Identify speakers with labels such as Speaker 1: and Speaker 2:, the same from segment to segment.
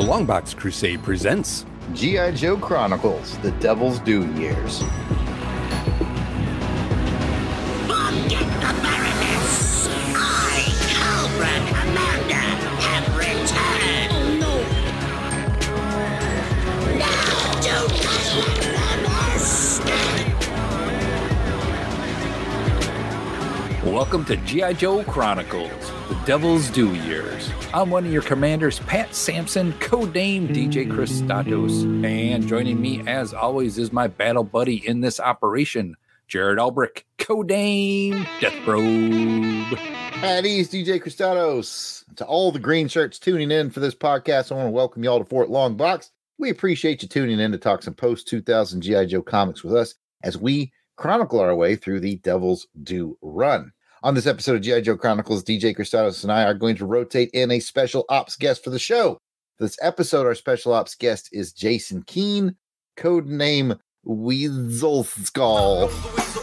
Speaker 1: The Longbox Crusade presents
Speaker 2: G.I. Joe Chronicles The Devil's Due Years.
Speaker 3: Forget the Baroness! I, have returned! Oh no! Now to the Baroness!
Speaker 1: Welcome to G.I. Joe Chronicles, The Devil's Due Years. I'm one of your commanders, Pat Sampson, codename DJ Christatos. And joining me, as always, is my battle buddy in this operation, Jared Albrick, codename Death Probe.
Speaker 2: At ease, DJ Cristados. To all the green shirts tuning in for this podcast, I want to welcome y'all to Fort Long Box. We appreciate you tuning in to talk some post 2000 G.I. Joe comics with us as we chronicle our way through the Devil's Due run. On this episode of G.I. Joe Chronicles, DJ Cristados and I are going to rotate in a special ops guest for the show. This episode, our special ops guest is Jason Keene, code name Weasel Skull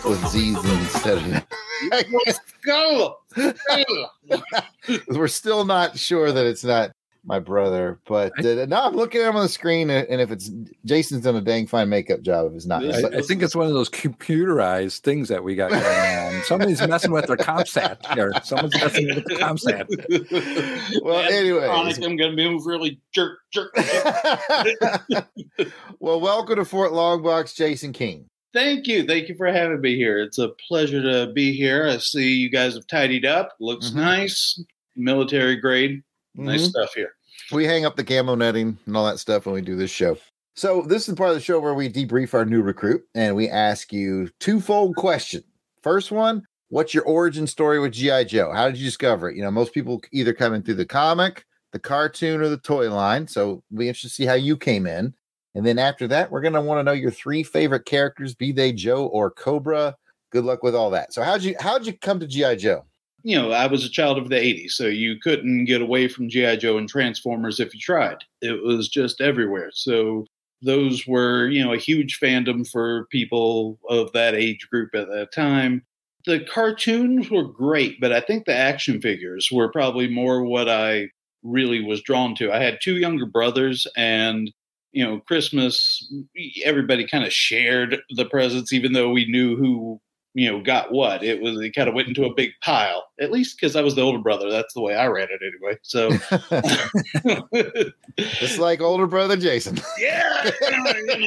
Speaker 2: with Z's instead of
Speaker 4: Go!
Speaker 2: We're still not sure that it's not my brother, but uh, now I'm looking at him on the screen, and and if it's Jason's done a dang fine makeup job if it's not.
Speaker 1: I, I think it's one of those computerized things that we got going on. Somebody's messing with their ComSat here. Someone's messing with the ComSat.
Speaker 2: Well,
Speaker 4: That's
Speaker 2: anyways.
Speaker 4: ironic. I'm going to move really jerk, jerk.
Speaker 2: well, welcome to Fort Longbox, Jason King.
Speaker 4: Thank you. Thank you for having me here. It's a pleasure to be here. I see you guys have tidied up. Looks
Speaker 2: Mhm.
Speaker 4: nice. Military grade. Nice
Speaker 2: Mhm.
Speaker 4: stuff here.
Speaker 2: We hang up the camo netting and all that stuff when we do this show. So this is the part of the show where we debrief our new recruit and we ask you twofold question. First one, what's your origin story with GI Joe? How did you discover it? You know, most people either come in through the comic, the cartoon, or the toy line. So we interested to see how you came in. And then after that, we're gonna want to know your three favorite characters, be they Joe or Cobra. Good luck with all that. So how'd you how'd you come to GI Joe?
Speaker 4: You know, I was a child of the 80s, so you couldn't get away from G.I. Joe and Transformers if you tried. It was just everywhere. So those were, you know, a huge fandom for people of that age group at that time. The cartoons were great, but I think the action figures were probably more what I really was drawn to. I had two younger brothers, and, you know, Christmas, everybody kind of shared the presents, even though we knew who you know got what it was it kind of went into a big pile at least because i was the older brother that's the way i ran it anyway so
Speaker 2: Just like older brother Jason.
Speaker 4: yeah you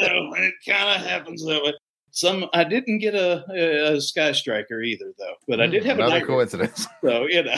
Speaker 4: know it kind of happens that way some i didn't get a, a, a sky striker either though but i hmm, did have
Speaker 2: another coincidence.
Speaker 4: So, you know.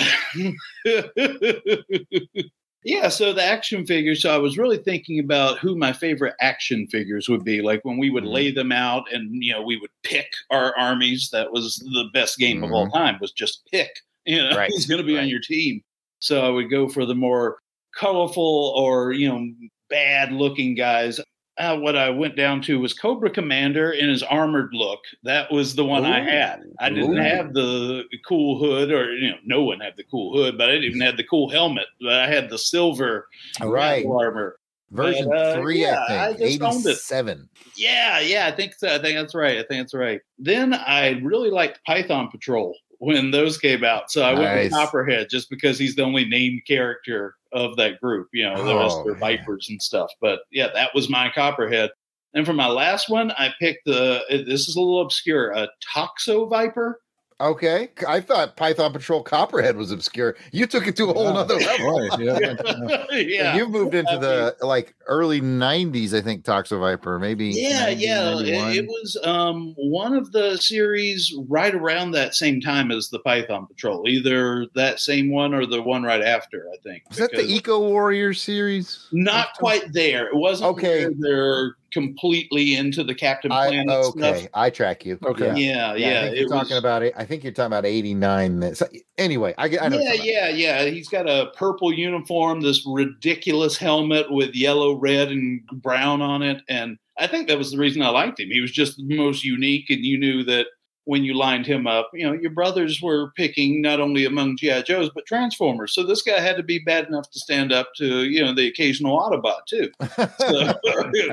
Speaker 4: Yeah, so the action figures. So I was really thinking about who my favorite action figures would be. Like when we would
Speaker 2: Mhm.
Speaker 4: lay them out and, you know, we would pick our armies. That was the best game of all time was just pick, you know,
Speaker 2: Right,
Speaker 4: who's going to be on your team. So I would go for the more colorful or, you know, bad looking guys. Uh, what I went down to was Cobra Commander in his armored look. That was the one I had. I didn't
Speaker 2: Ooh.
Speaker 4: have the cool hood, or you know, no one had the cool hood, but I didn't even have the cool helmet. But I had the silver
Speaker 2: Right.
Speaker 4: armor.
Speaker 2: Version
Speaker 4: uh,
Speaker 2: three,
Speaker 4: yeah,
Speaker 2: I
Speaker 4: I
Speaker 2: think.
Speaker 4: just owned it.
Speaker 2: 87.
Speaker 4: Yeah, yeah, I think so. I think that's right. I think that's right. Then I really liked Python Patrol when those came out. So I went with Copperhead just because he's the only named character of that group. You know, the rest
Speaker 2: Oh,
Speaker 4: are. Vipers and stuff. But yeah, that was my Copperhead. And for my last one, I picked the. This is a little obscure. A Toxo Viper.
Speaker 2: Okay. I thought Python Patrol Copperhead was obscure. You took it to a whole
Speaker 1: Wow.
Speaker 2: nother level.
Speaker 1: Right, yeah, yeah.
Speaker 4: yeah.
Speaker 2: You've moved into the like early 90s, I think, Toxo Viper, maybe.
Speaker 4: yeah
Speaker 2: 90,
Speaker 4: yeah it, it was um one of the series right around that same time as the python patrol either that same one or the one right after i think
Speaker 2: Was that the Eco Warrior series?
Speaker 4: not quite there it wasn't
Speaker 2: Okay.
Speaker 4: where they're completely into the captain
Speaker 2: I, okay.
Speaker 4: stuff
Speaker 2: I track you.
Speaker 1: Okay.
Speaker 4: yeah yeah,
Speaker 2: Yeah, I think you're
Speaker 4: it
Speaker 2: talking
Speaker 4: was-
Speaker 2: about it. I think you're talking about 89. that- So, anyway, I get I know what
Speaker 4: yeah,
Speaker 2: you're
Speaker 4: yeah, yeah. He's got a purple uniform, this ridiculous helmet with yellow, red, and brown on it. And I think that was the reason I liked him. He was just the most unique, and you knew that when you lined him up, you know, your brothers were picking not only among GI Joes but Transformers. So this guy had to be bad enough to stand up to, you know, the occasional Autobot too. So,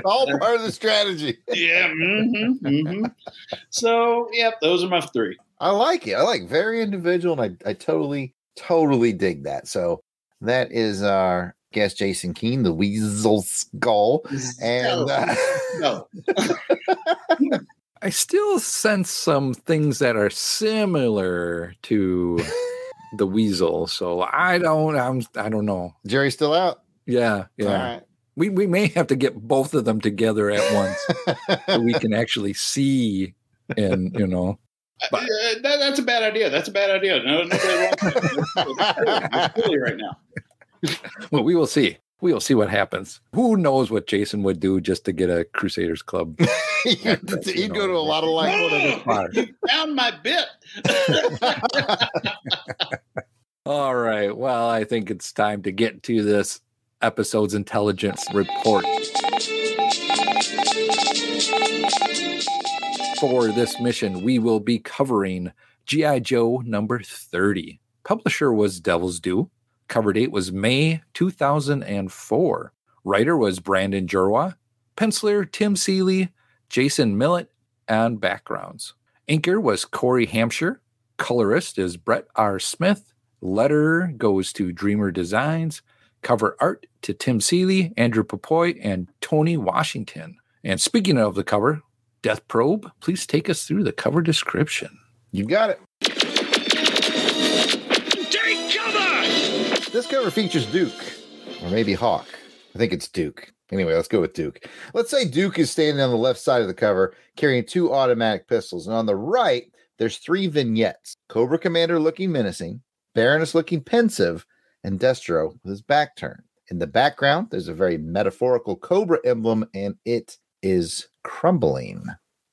Speaker 2: all part of the strategy.
Speaker 4: yeah. hmm hmm So, yeah, those are my three.
Speaker 2: I like it. I like very individual, and I, I totally, totally dig that. So that is our guest Jason Keene, the Weasel Skull, and uh,
Speaker 4: no.
Speaker 1: I still sense some things that are similar to the weasel. So I don't. I'm. I don't know.
Speaker 2: Jerry's still out.
Speaker 1: Yeah, yeah.
Speaker 2: All right.
Speaker 1: We we may have to get both of them together at once so we can actually see and you know.
Speaker 4: Uh, that, that's a bad idea. That's a bad idea. No, no, It's silly right now.
Speaker 1: Well, we will see. We will see what happens. Who knows what Jason would do just to get a Crusaders Club?
Speaker 2: He'd he'd go to a lot of like
Speaker 4: you found my bit.
Speaker 1: All right. Well, I think it's time to get to this episode's intelligence report. For this mission, we will be covering G.I. Joe number 30. Publisher was Devil's Due. Cover date was May 2004. Writer was Brandon Jerwa. Penciler Tim Seeley, Jason Millett, and backgrounds. Inker was Cory Hamscher. Colorist is Brett R. Smith. Letter goes to Dreamer Designs. Cover art to Tim Seeley, Andrew Pepoy, and Tony Washington. And speaking of the cover, Death Probe, please take us through the cover description.
Speaker 2: You've got it. This cover features Duke, or maybe Hawk. I think it's Duke. Anyway, let's go with Duke. Let's say Duke is standing on the left side of the cover carrying two automatic pistols. And on the right, there's three vignettes Cobra Commander looking menacing, Baroness looking pensive, and Destro with his back turned. In the background, there's a very metaphorical Cobra emblem, and it is crumbling.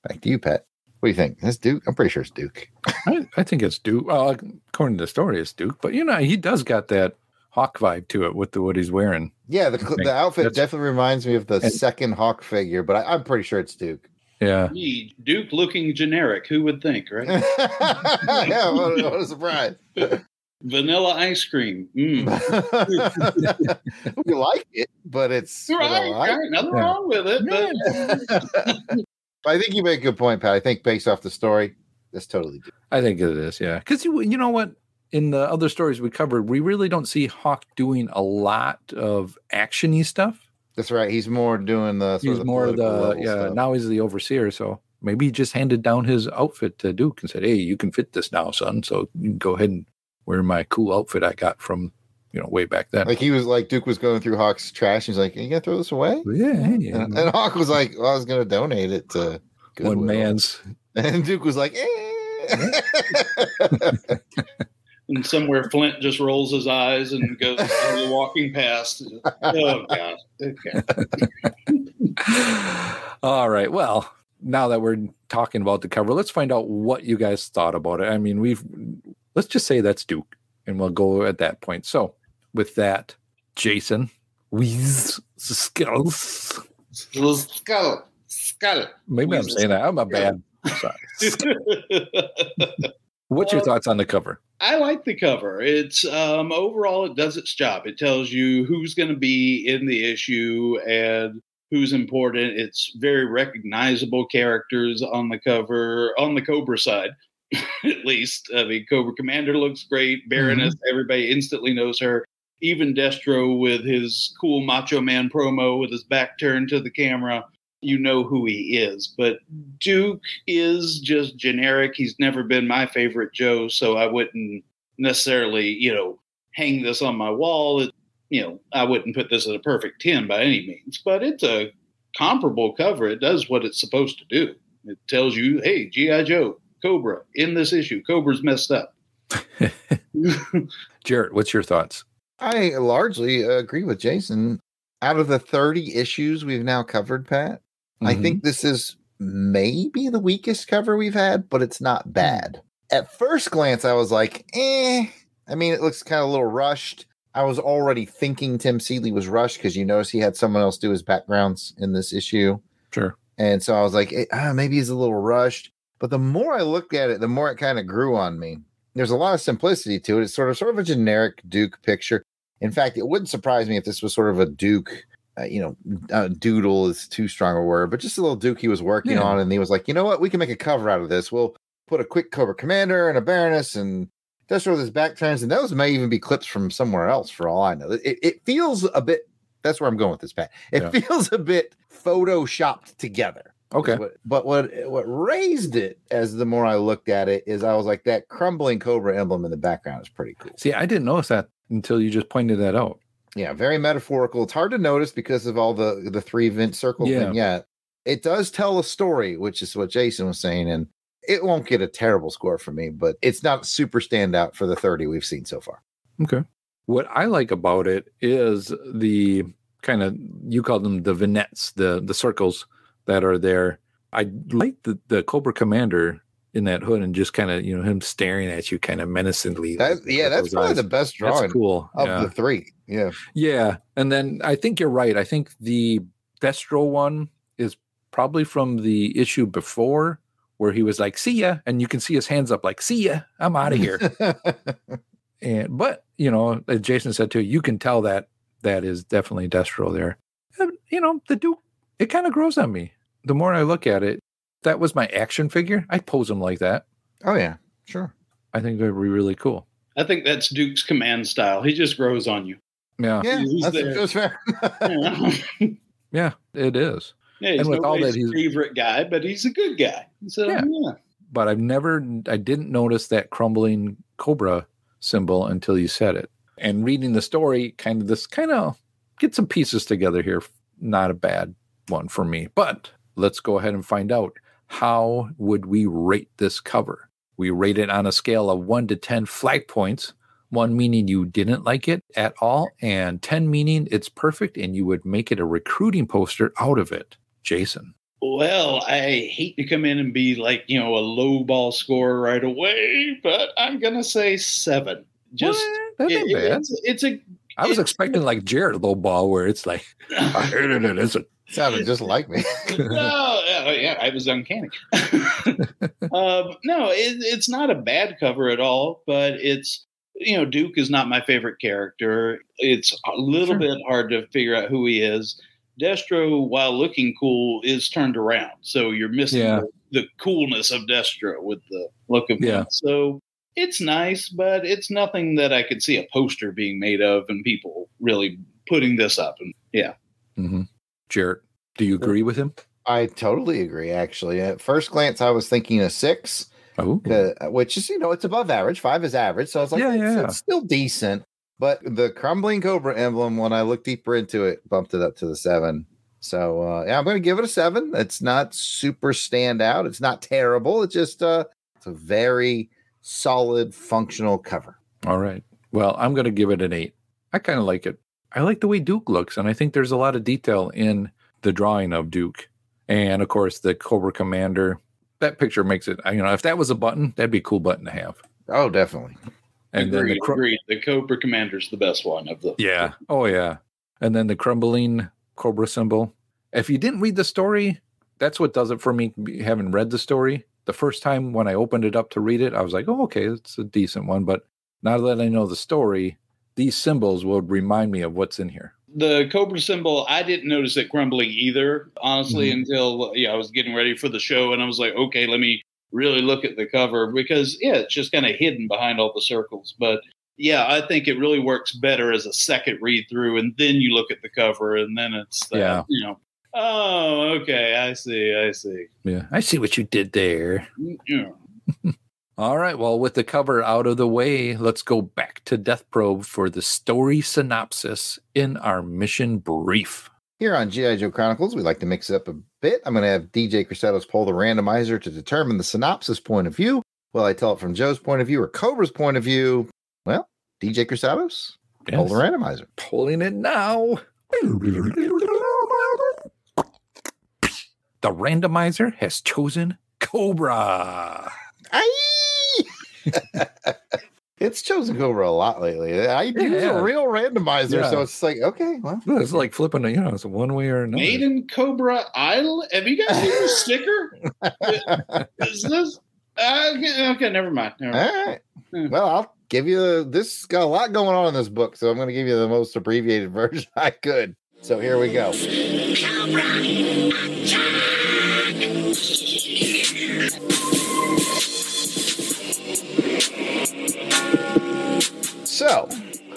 Speaker 2: Back to you, Pat. What do you think? That's Duke? I'm pretty sure it's Duke.
Speaker 1: I, I think it's Duke. Well, according to the story, it's Duke, but you know, he does got that Hawk vibe to it with the, what he's wearing.
Speaker 2: Yeah, the, the outfit
Speaker 1: that's-
Speaker 2: definitely reminds me of the
Speaker 1: And-
Speaker 2: second Hawk figure, but I, I'm pretty sure it's Duke.
Speaker 1: Yeah.
Speaker 4: Gee, Duke looking generic. Who would think, right?
Speaker 2: yeah, what, a- what a surprise.
Speaker 4: Vanilla ice cream. Mm.
Speaker 2: we like it, but it's
Speaker 4: Right,
Speaker 2: vanilla
Speaker 4: right, nothing
Speaker 1: Yeah.
Speaker 4: wrong with it. But
Speaker 2: I think you make a good point, Pat. I think based off the story, that's totally Duke.
Speaker 1: I think it is. Yeah. Because you, you know what? In the other stories we covered, we really don't see Hawk doing a lot of actiony stuff.
Speaker 2: That's right. He's more doing the sort
Speaker 1: He's
Speaker 2: of the
Speaker 1: more the, yeah,
Speaker 2: stuff.
Speaker 1: now he's the overseer. So maybe he just handed down his outfit to Duke and said, Hey, you can fit this now, son. So you can go ahead and wear my cool outfit I got from, you know, way back then.
Speaker 2: Like he was like Duke was going through Hawk's trash. He's like, "Are you gonna throw this away?"
Speaker 1: yeah. Hey,
Speaker 2: And, and Hawk was like, well, "I was gonna donate it to
Speaker 1: one man's
Speaker 2: And Duke was like, eh.
Speaker 4: and somewhere Flint just rolls his eyes and goes walking past. Oh God. Okay.
Speaker 1: All right. Well, now that we're talking about the cover, let's find out what you guys thought about it. I mean, we've let's just say that's Duke, and we'll go at that point. So, with that, Jason, Weez Skulls.
Speaker 4: Skull. Skull.
Speaker 1: Maybe I'm saying that. I'm a bad. Sorry. What's your thoughts on the cover?
Speaker 4: I like the cover. It's um, overall it does its job. It tells you who's going to be in the issue and who's important. It's very recognizable characters on the cover on the Cobra side, at least. I mean, Cobra Commander looks great. Baroness, everybody instantly knows her. Even Destro with his cool Macho Man promo with his back turned to the camera you know who he is. But mm. Duke is just generic. He's never been my favorite Joe, so I wouldn't necessarily, you know, hang this on my wall. It, you know, I wouldn't put this at a perfect 10 by any means, but it's a comparable cover. It does what it's supposed to do. It tells you, hey, G.I. Joe, Cobra, in this issue, Cobra's messed up.
Speaker 1: Jared, what's your thoughts?
Speaker 2: I largely agree with Jason. Out of the 30 issues we've now covered, Pat, I
Speaker 1: Mhm.
Speaker 2: think this is maybe the weakest cover we've had, but it's not bad. At first glance, I was like, eh. I mean, it looks kind of a little rushed. I was already thinking Tim Seeley was rushed because you notice he had someone else do his backgrounds in this issue.
Speaker 1: sure.
Speaker 2: And so I was like, eh, ah, maybe he's a little rushed. But the more I looked at it, the more it kind of grew on me. There's a lot of simplicity to it. It's sort of sort of a generic Duke picture. In fact, it wouldn't surprise me if this was sort of a Duke, uh, you know, uh, doodle is too strong a word, but just a little Duke he was working
Speaker 1: Yeah.
Speaker 2: on. And he was like, you know what? We can make a cover out of this. We'll put a quick Cobra Commander and a Baroness and Destro with his back turns, and those may even be clips from somewhere else for all I know. It, it feels a bit. That's where I'm going with this, Pat. It
Speaker 1: Yeah.
Speaker 2: feels a bit photoshopped together.
Speaker 1: Okay.
Speaker 2: But, but what what raised it as the more I looked at it is I was like that crumbling cobra emblem in the background is pretty cool.
Speaker 1: See, I didn't notice that until you just pointed that out.
Speaker 2: Yeah, very metaphorical. It's hard to notice because of all the the three vent circle
Speaker 1: Yeah.
Speaker 2: thing. Yeah, it does tell a story, which is what Jason was saying, and it won't get a terrible score for me, but it's not super standout for the thirty we've seen so far.
Speaker 1: Okay. What I like about it is the kind of you call them the vignettes, the the circles that are there. I like the the Cobra Commander in that hood and just kind of you know him staring at you kind of menacingly.
Speaker 2: That, yeah, that's probably
Speaker 1: eyes.
Speaker 2: the best drawing
Speaker 1: That's cool.
Speaker 2: of
Speaker 1: yeah.
Speaker 2: the three. Yeah,
Speaker 1: yeah, and then I think you're right. I think the Destro one is probably from the issue before where he was like, "See ya," and you can see his hands up, like, "See ya, I'm out of here." and but you know as jason said too you can tell that that is definitely destro there and, you know the duke it kind of grows on me the more i look at it that was my action figure i'd pose him like that
Speaker 2: oh yeah, sure.
Speaker 1: i think that'd be really cool
Speaker 4: I think that's Duke's command style. He just grows on you.
Speaker 1: yeah
Speaker 2: Yeah,
Speaker 4: He's
Speaker 2: that's,
Speaker 4: there.
Speaker 2: that's fair.
Speaker 4: Yeah,
Speaker 1: yeah it is
Speaker 4: yeah he's
Speaker 1: And with all
Speaker 4: nobody's
Speaker 1: that, he's-
Speaker 4: favorite guy, but he's a good guy. So
Speaker 1: Yeah.
Speaker 4: yeah.
Speaker 1: but i've never i didn't notice that crumbling cobra symbol until you said it and reading the story kind of this kind of get some pieces together here not a bad one for me but let's go ahead and find out how would we rate this cover we rate it on a scale of 1 to 10 flag points 1 meaning you didn't like it at all and 10 meaning it's perfect and you would make it a recruiting poster out of it jason
Speaker 4: Well, I hate to come in and be like, you know, a low ball score right away, but I'm gonna say seven. Just
Speaker 1: that ain't
Speaker 4: it-
Speaker 1: bad
Speaker 4: it's, it's a
Speaker 1: i was expecting like jared low ball where it's like i hated it it's a
Speaker 2: Sounded just like me.
Speaker 4: no, yeah, yeah, I was uncanny. um, no, it, it's not a bad cover at all, but it's you know Duke is not my favorite character. It's a little
Speaker 1: Sure.
Speaker 4: bit hard to figure out who he is. Destro, while looking cool, is turned around, so you're missing
Speaker 1: Yeah.
Speaker 4: the, the coolness of Destro with the look of
Speaker 1: Yeah.
Speaker 4: him. So it's nice, but it's nothing that I could see a poster being made of and people really putting this up. And yeah,
Speaker 1: hmm Jared, do you agree with him?
Speaker 2: I totally agree. Actually, at first glance, I was thinking a six. Uh, which is you know it's above average. Five is average, so I was like,
Speaker 1: Yeah,
Speaker 2: it's,
Speaker 1: yeah.
Speaker 2: it's still decent. But the crumbling cobra emblem, when I looked deeper into it, bumped it up to the seven. So uh, yeah, I'm going to give it a seven. It's not super standout. It's not terrible. It's just uh, it's a very solid, functional cover.
Speaker 1: all right. Well, I'm going to give it an eight. I kind of like it. I like the way Duke looks, and I think there's a lot of detail in the drawing of Duke, and of course the Cobra Commander. That picture makes it. You know, if that was a button, that'd be a cool button to have.
Speaker 2: Oh, definitely.
Speaker 1: And then the cr-
Speaker 4: agreed. The Cobra Commander's the best one of the.
Speaker 1: yeah, oh yeah, and then the crumbling Cobra symbol. If you didn't read the story, that's what does it for me. Having read the story the first time when I opened it up to read it, I was like, oh okay, it's a decent one. But now that I know the story, these symbols will remind me of what's in here.
Speaker 4: The Cobra symbol, I didn't notice it crumbling either, honestly,
Speaker 1: Mhm.
Speaker 4: until yeah, I was getting ready for the show and I was like, okay, let me really look at the cover because yeah, it's just kind of hidden behind all the circles. But yeah, I think it really works better as a second read through, and then you look at the cover, and then it's that,
Speaker 1: Yeah.
Speaker 4: you know, oh, okay, I see, I see.
Speaker 1: Yeah, I see what you did there.
Speaker 4: Yeah.
Speaker 1: All right. Well, with the cover out of the way, let's go back to Death Probe for the story synopsis in our mission brief.
Speaker 2: Here on GI Joe Chronicles, we like to mix it up a bit. I'm going to have DJ Crusados pull the randomizer to determine the synopsis point of view. Will I tell it from Joe's point of view or Cobra's point of view? Well, DJ Crusados, pull the randomizer.
Speaker 1: Pulling it now. The randomizer has chosen Cobra.
Speaker 2: Aye! it's chosen Cobra a lot lately. I use
Speaker 1: Yeah.
Speaker 2: a real randomizer,
Speaker 1: Yeah.
Speaker 2: so it's like, okay, well,
Speaker 1: It's like flipping, a, you know, it's one way or another.
Speaker 4: Maiden Cobra Island. Have you guys seen the sticker? Is this? Uh, okay, okay, never mind. Never mind.
Speaker 2: right.
Speaker 4: Hmm.
Speaker 2: Well, I'll give you this. Got a lot going on in this book, so I'm going to give you the most abbreviated version I could. So here we go.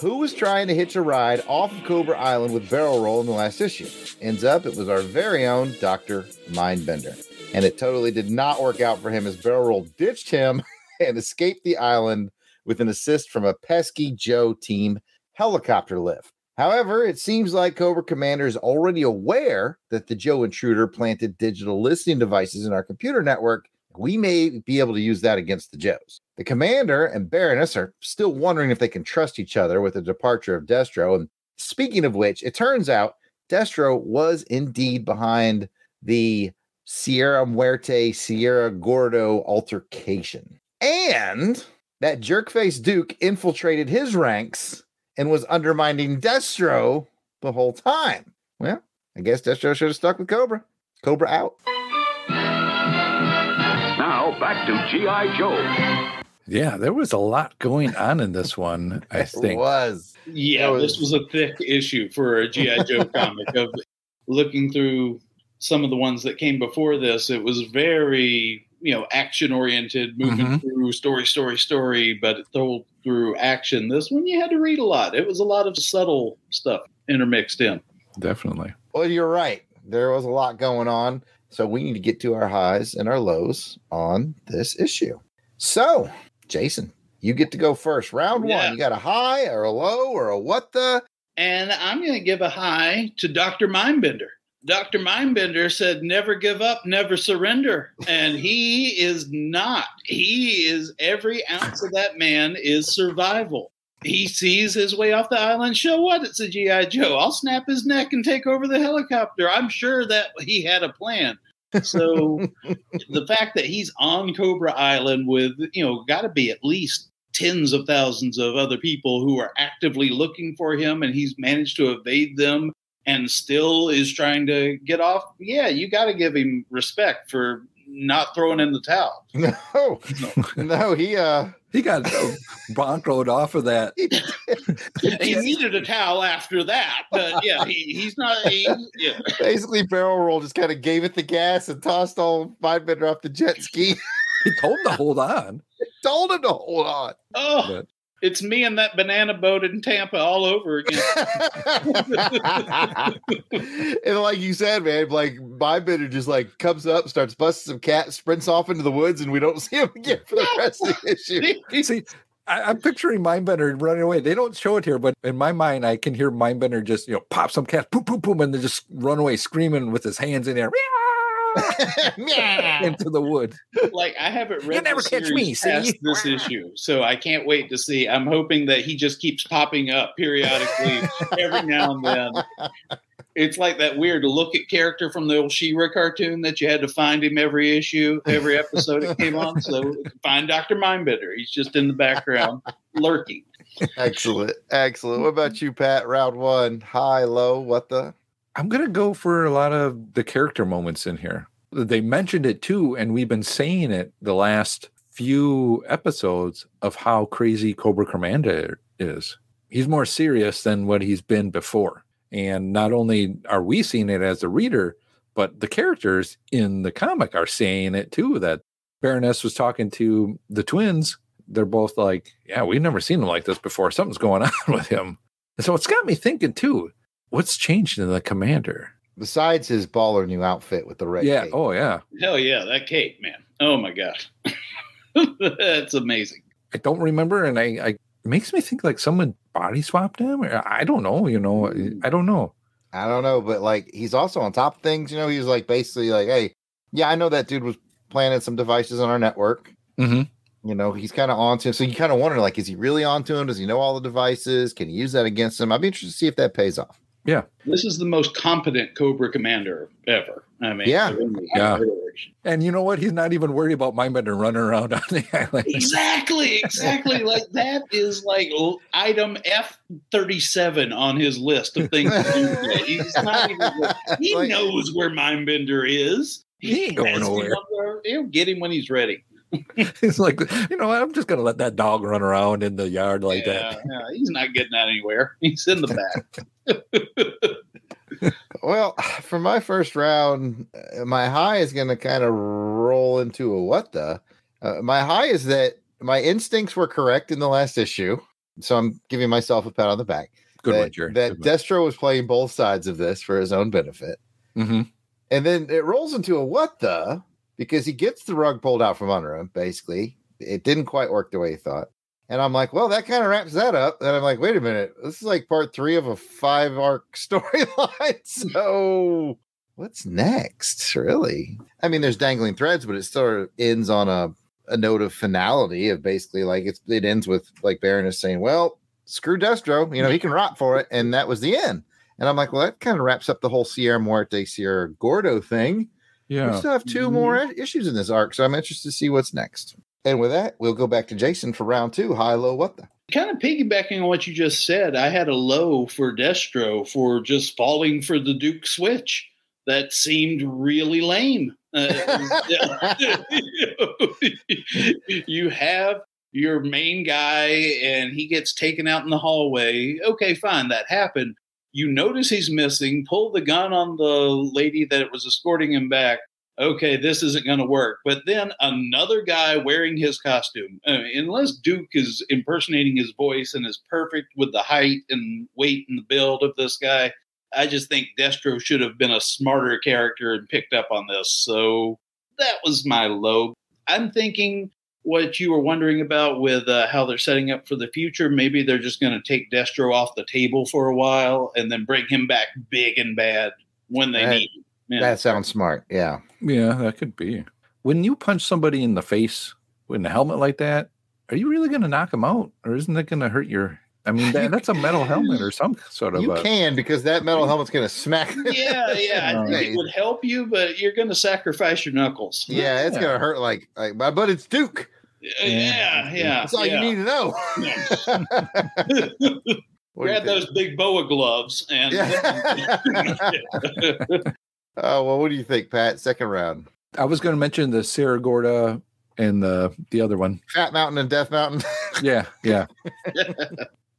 Speaker 2: Who was trying to hitch a ride off of Cobra Island with Barrel Roll in the last issue. Ends up, it was our very own Dr. Mindbender. And it totally did not work out for him as Barrel Roll ditched him and escaped the island with an assist from a pesky Joe team helicopter lift. However, it seems like Cobra Commander is already aware that the Joe intruder planted digital listening devices in our computer network. We may be able to use that against the Joes. The commander and Baroness are still wondering if they can trust each other with the departure of Destro. And speaking of which, it turns out Destro was indeed behind the Sierra Muerte Sierra Gordo altercation. And that jerkface Duke infiltrated his ranks and was undermining Destro the whole time. Well, I guess Destro should have stuck with Cobra. Cobra out.
Speaker 3: Now back to G.I. Joe.
Speaker 1: Yeah, there was a lot going on in this one, I think.
Speaker 2: It was.
Speaker 4: Yeah,
Speaker 2: That was-
Speaker 4: this was a thick issue for a GI Joe comic. Of looking through some of the ones that came before this, it was very you know action oriented, moving
Speaker 1: Mhm.
Speaker 4: through story, story, story, but it told through action. This one you had to read a lot. It was a lot of subtle stuff intermixed in.
Speaker 1: Definitely.
Speaker 2: Well, you're right. There was a lot going on. So we need to get to our highs and our lows on this issue. So, Jason, you get to go first. Round
Speaker 4: Yeah.
Speaker 2: one. You got a high or a low or a what the?
Speaker 4: And I'm going to give a high to Dr. Mindbender. Dr. Mindbender said, never give up, never surrender. And he is not. He is every ounce of that man is survival. He sees his way off the island. Show what? It's a G.I. Joe. I'll snap his neck and take over the helicopter. I'm sure that he had a plan. So the fact that he's on Cobra Island with, you know, got to be at least tens of thousands of other people who are actively looking for him and he's managed to evade them and still is trying to get off. Yeah, you got to give him respect for not throwing in the towel.
Speaker 2: No, no, he uh
Speaker 1: He got broncoed off of that.
Speaker 4: He needed a towel after that, but yeah, he, he's not. He, yeah.
Speaker 2: basically barrel roll just kind of gave it the gas and tossed all Mindbender off the jet ski.
Speaker 1: He told him to hold on.
Speaker 2: Told him to hold on.
Speaker 4: Oh,
Speaker 1: But-
Speaker 4: it's me and that banana boat in Tampa all over again.
Speaker 2: and like you said, man, like my Mindbender just like comes up, starts busting some cat, sprints off into the woods, and we don't see him again for the rest of the issue.
Speaker 1: See, I, I'm picturing Mindbender running away. They don't show it here, but in my mind, I can hear Mindbender just, you know, pop some cats, poop, poop, poop, and then just run away screaming with his hands in there
Speaker 2: Yeah.
Speaker 1: into the wood.
Speaker 4: like I haven't read.
Speaker 1: You
Speaker 4: never
Speaker 1: catch me, see?
Speaker 4: this issue, so I can't wait to see. I'm hoping that he just keeps popping up periodically every now and then. It's like that weird Loo-Kee character from the old She-Ra cartoon that you had to find him every issue, every episode it came on. So find Doctor Mindbender. He's just in the background lurking.
Speaker 2: excellent, excellent. What about you, Pat? Round one, high, low, what the?
Speaker 1: I'm gonna go for a lot of the character moments in here. They mentioned it too, and we've been saying it the last few episodes of how crazy Cobra Commander is. He's more serious than what he's been before. And not only are we seeing it as a reader, but the characters in the comic are saying it too. That Baroness was talking to the twins. They're both like, Yeah, we've never seen him like this before. Something's going on with him. And so it's got me thinking too what's changed in the commander?
Speaker 2: Besides his baller new outfit with the red
Speaker 1: yeah.
Speaker 2: cape.
Speaker 1: Oh, yeah.
Speaker 4: Hell yeah, that cape, man. Oh my god, that's amazing.
Speaker 1: I don't remember, and I, I it makes me think like someone body swapped him. Or I don't know. You know, I don't know.
Speaker 2: I don't know, but like he's also on top of things. You know, he's like basically like, hey, yeah, I know that dude was planting some devices on our network.
Speaker 1: Mm-hmm.
Speaker 2: You know, he's kind of onto him. So you kind of wonder, like, is he really onto him? Does he know all the devices? Can he use that against him? I'd be interested to see if that pays off.
Speaker 4: This is the most competent Cobra commander ever. I mean,
Speaker 2: Yeah.
Speaker 1: Yeah. And you know what? He's not even worried about Mindbender running around on the island.
Speaker 4: Exactly, exactly. like that is like item F thirty seven on his list of things to do. He's not even. He
Speaker 2: Like-
Speaker 4: knows where Mindbender is.
Speaker 1: He ain't going
Speaker 4: has
Speaker 1: nowhere.
Speaker 4: up. He'll get him when he's ready.
Speaker 1: He's like, you know. I'm just gonna let that dog run around in the yard like
Speaker 4: yeah,
Speaker 1: that.
Speaker 4: yeah, he's not getting out anywhere. He's in the back.
Speaker 2: Well, for my first round, uh, my high is going to kind of roll into a what the. Uh, my high is that my instincts were correct in the last issue. So I'm giving myself a pat on the back.
Speaker 1: Good
Speaker 2: that,
Speaker 1: one, Jerry.
Speaker 2: That Destro was playing both sides of this for his own benefit.
Speaker 1: hmm
Speaker 2: And then it rolls into a what the because he gets the rug pulled out from under him, basically. It didn't quite work the way he thought. And I'm like, well, that kind of wraps that up. And I'm like, wait a minute. This is like part three of a five arc storyline. So what's next, really? I mean, there's dangling threads, but it sort of ends on a, a note of finality of basically like it's it ends with like Baroness saying, Well, screw Destro, you know, he can rot for it. And that was the end. And I'm like, well, that kind of wraps up the whole Sierra Muerte, Sierra Gordo thing. We still have 2 more issues in this arc, so I'm interested to see what's next. And with that, we'll go back to Jason for round two. High, low, what the?
Speaker 4: Kind of piggybacking on what you just said, I had a low for Destro for just falling for the Duke switch. That seemed really lame. Uh, you have your main guy and he gets taken out in the hallway. Okay, fine, that happened. You notice he's missing, pull the gun on the lady that was escorting him back. Okay, this isn't going to work. But then another guy wearing his costume, unless Duke is impersonating his voice and is perfect with the height and weight and the build of this guy, I just think Destro should have been a smarter character and picked up on this. So that was my low. I'm thinking what you were wondering about with uh, how they're setting up for the future. Maybe they're just going to take Destro off the table for a while and then bring him back big and bad when they
Speaker 2: That-
Speaker 4: need him. Yeah.
Speaker 2: That sounds smart. Yeah.
Speaker 1: Yeah, that could be. When you punch somebody in the face with a helmet like that, are you really going to knock them out, or isn't that going to hurt your? I mean, that, that's a metal helmet or some sort of.
Speaker 2: You
Speaker 1: a,
Speaker 2: can because that metal helmet's going to smack.
Speaker 4: yeah, yeah. I think it would help you, but you're going to sacrifice your knuckles.
Speaker 2: Yeah, it's
Speaker 1: Yeah.
Speaker 2: going to hurt like, like, but but it's Duke.
Speaker 4: yeah, yeah.
Speaker 2: That's all
Speaker 4: yeah.
Speaker 2: you need to know. What do you
Speaker 4: Grab those big boa gloves and
Speaker 2: Yeah. Oh well, what do you think, Pat? Second round,
Speaker 1: I was going to mention the Sierra Gordo and the the other one.
Speaker 2: Fat Mountain and Death Mountain.
Speaker 1: Yeah, yeah.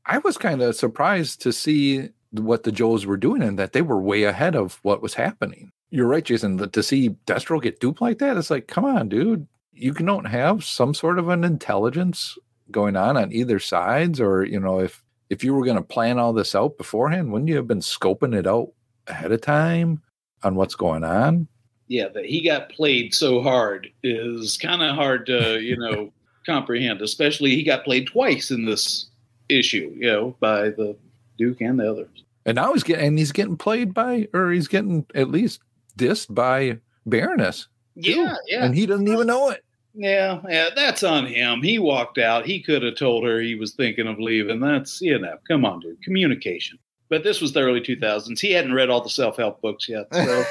Speaker 1: I was kind of surprised to see what the Joes were doing and that they were way ahead of what was happening. You're right, Jason. that To see Destro get duped like that, it's like, come on, dude. You don't have some sort of an intelligence going on on either sides, or you know, if if you were going to plan all this out beforehand, wouldn't you have been scoping it out ahead of time on what's going on?
Speaker 4: yeah, that he got played so hard is kind of hard to, you know, comprehend. Especially he got played twice in this issue, you know, by the Duke and the others.
Speaker 1: And now he's getting and he's getting played by, or he's getting at least dissed by Baroness. too.
Speaker 4: Yeah, yeah.
Speaker 1: and he doesn't even know it.
Speaker 4: Yeah, yeah, that's on him. He walked out. He could have told her he was thinking of leaving. That's, you know, come on, dude. Communication. But this was the early 2000s. He hadn't read all the self help books yet. So,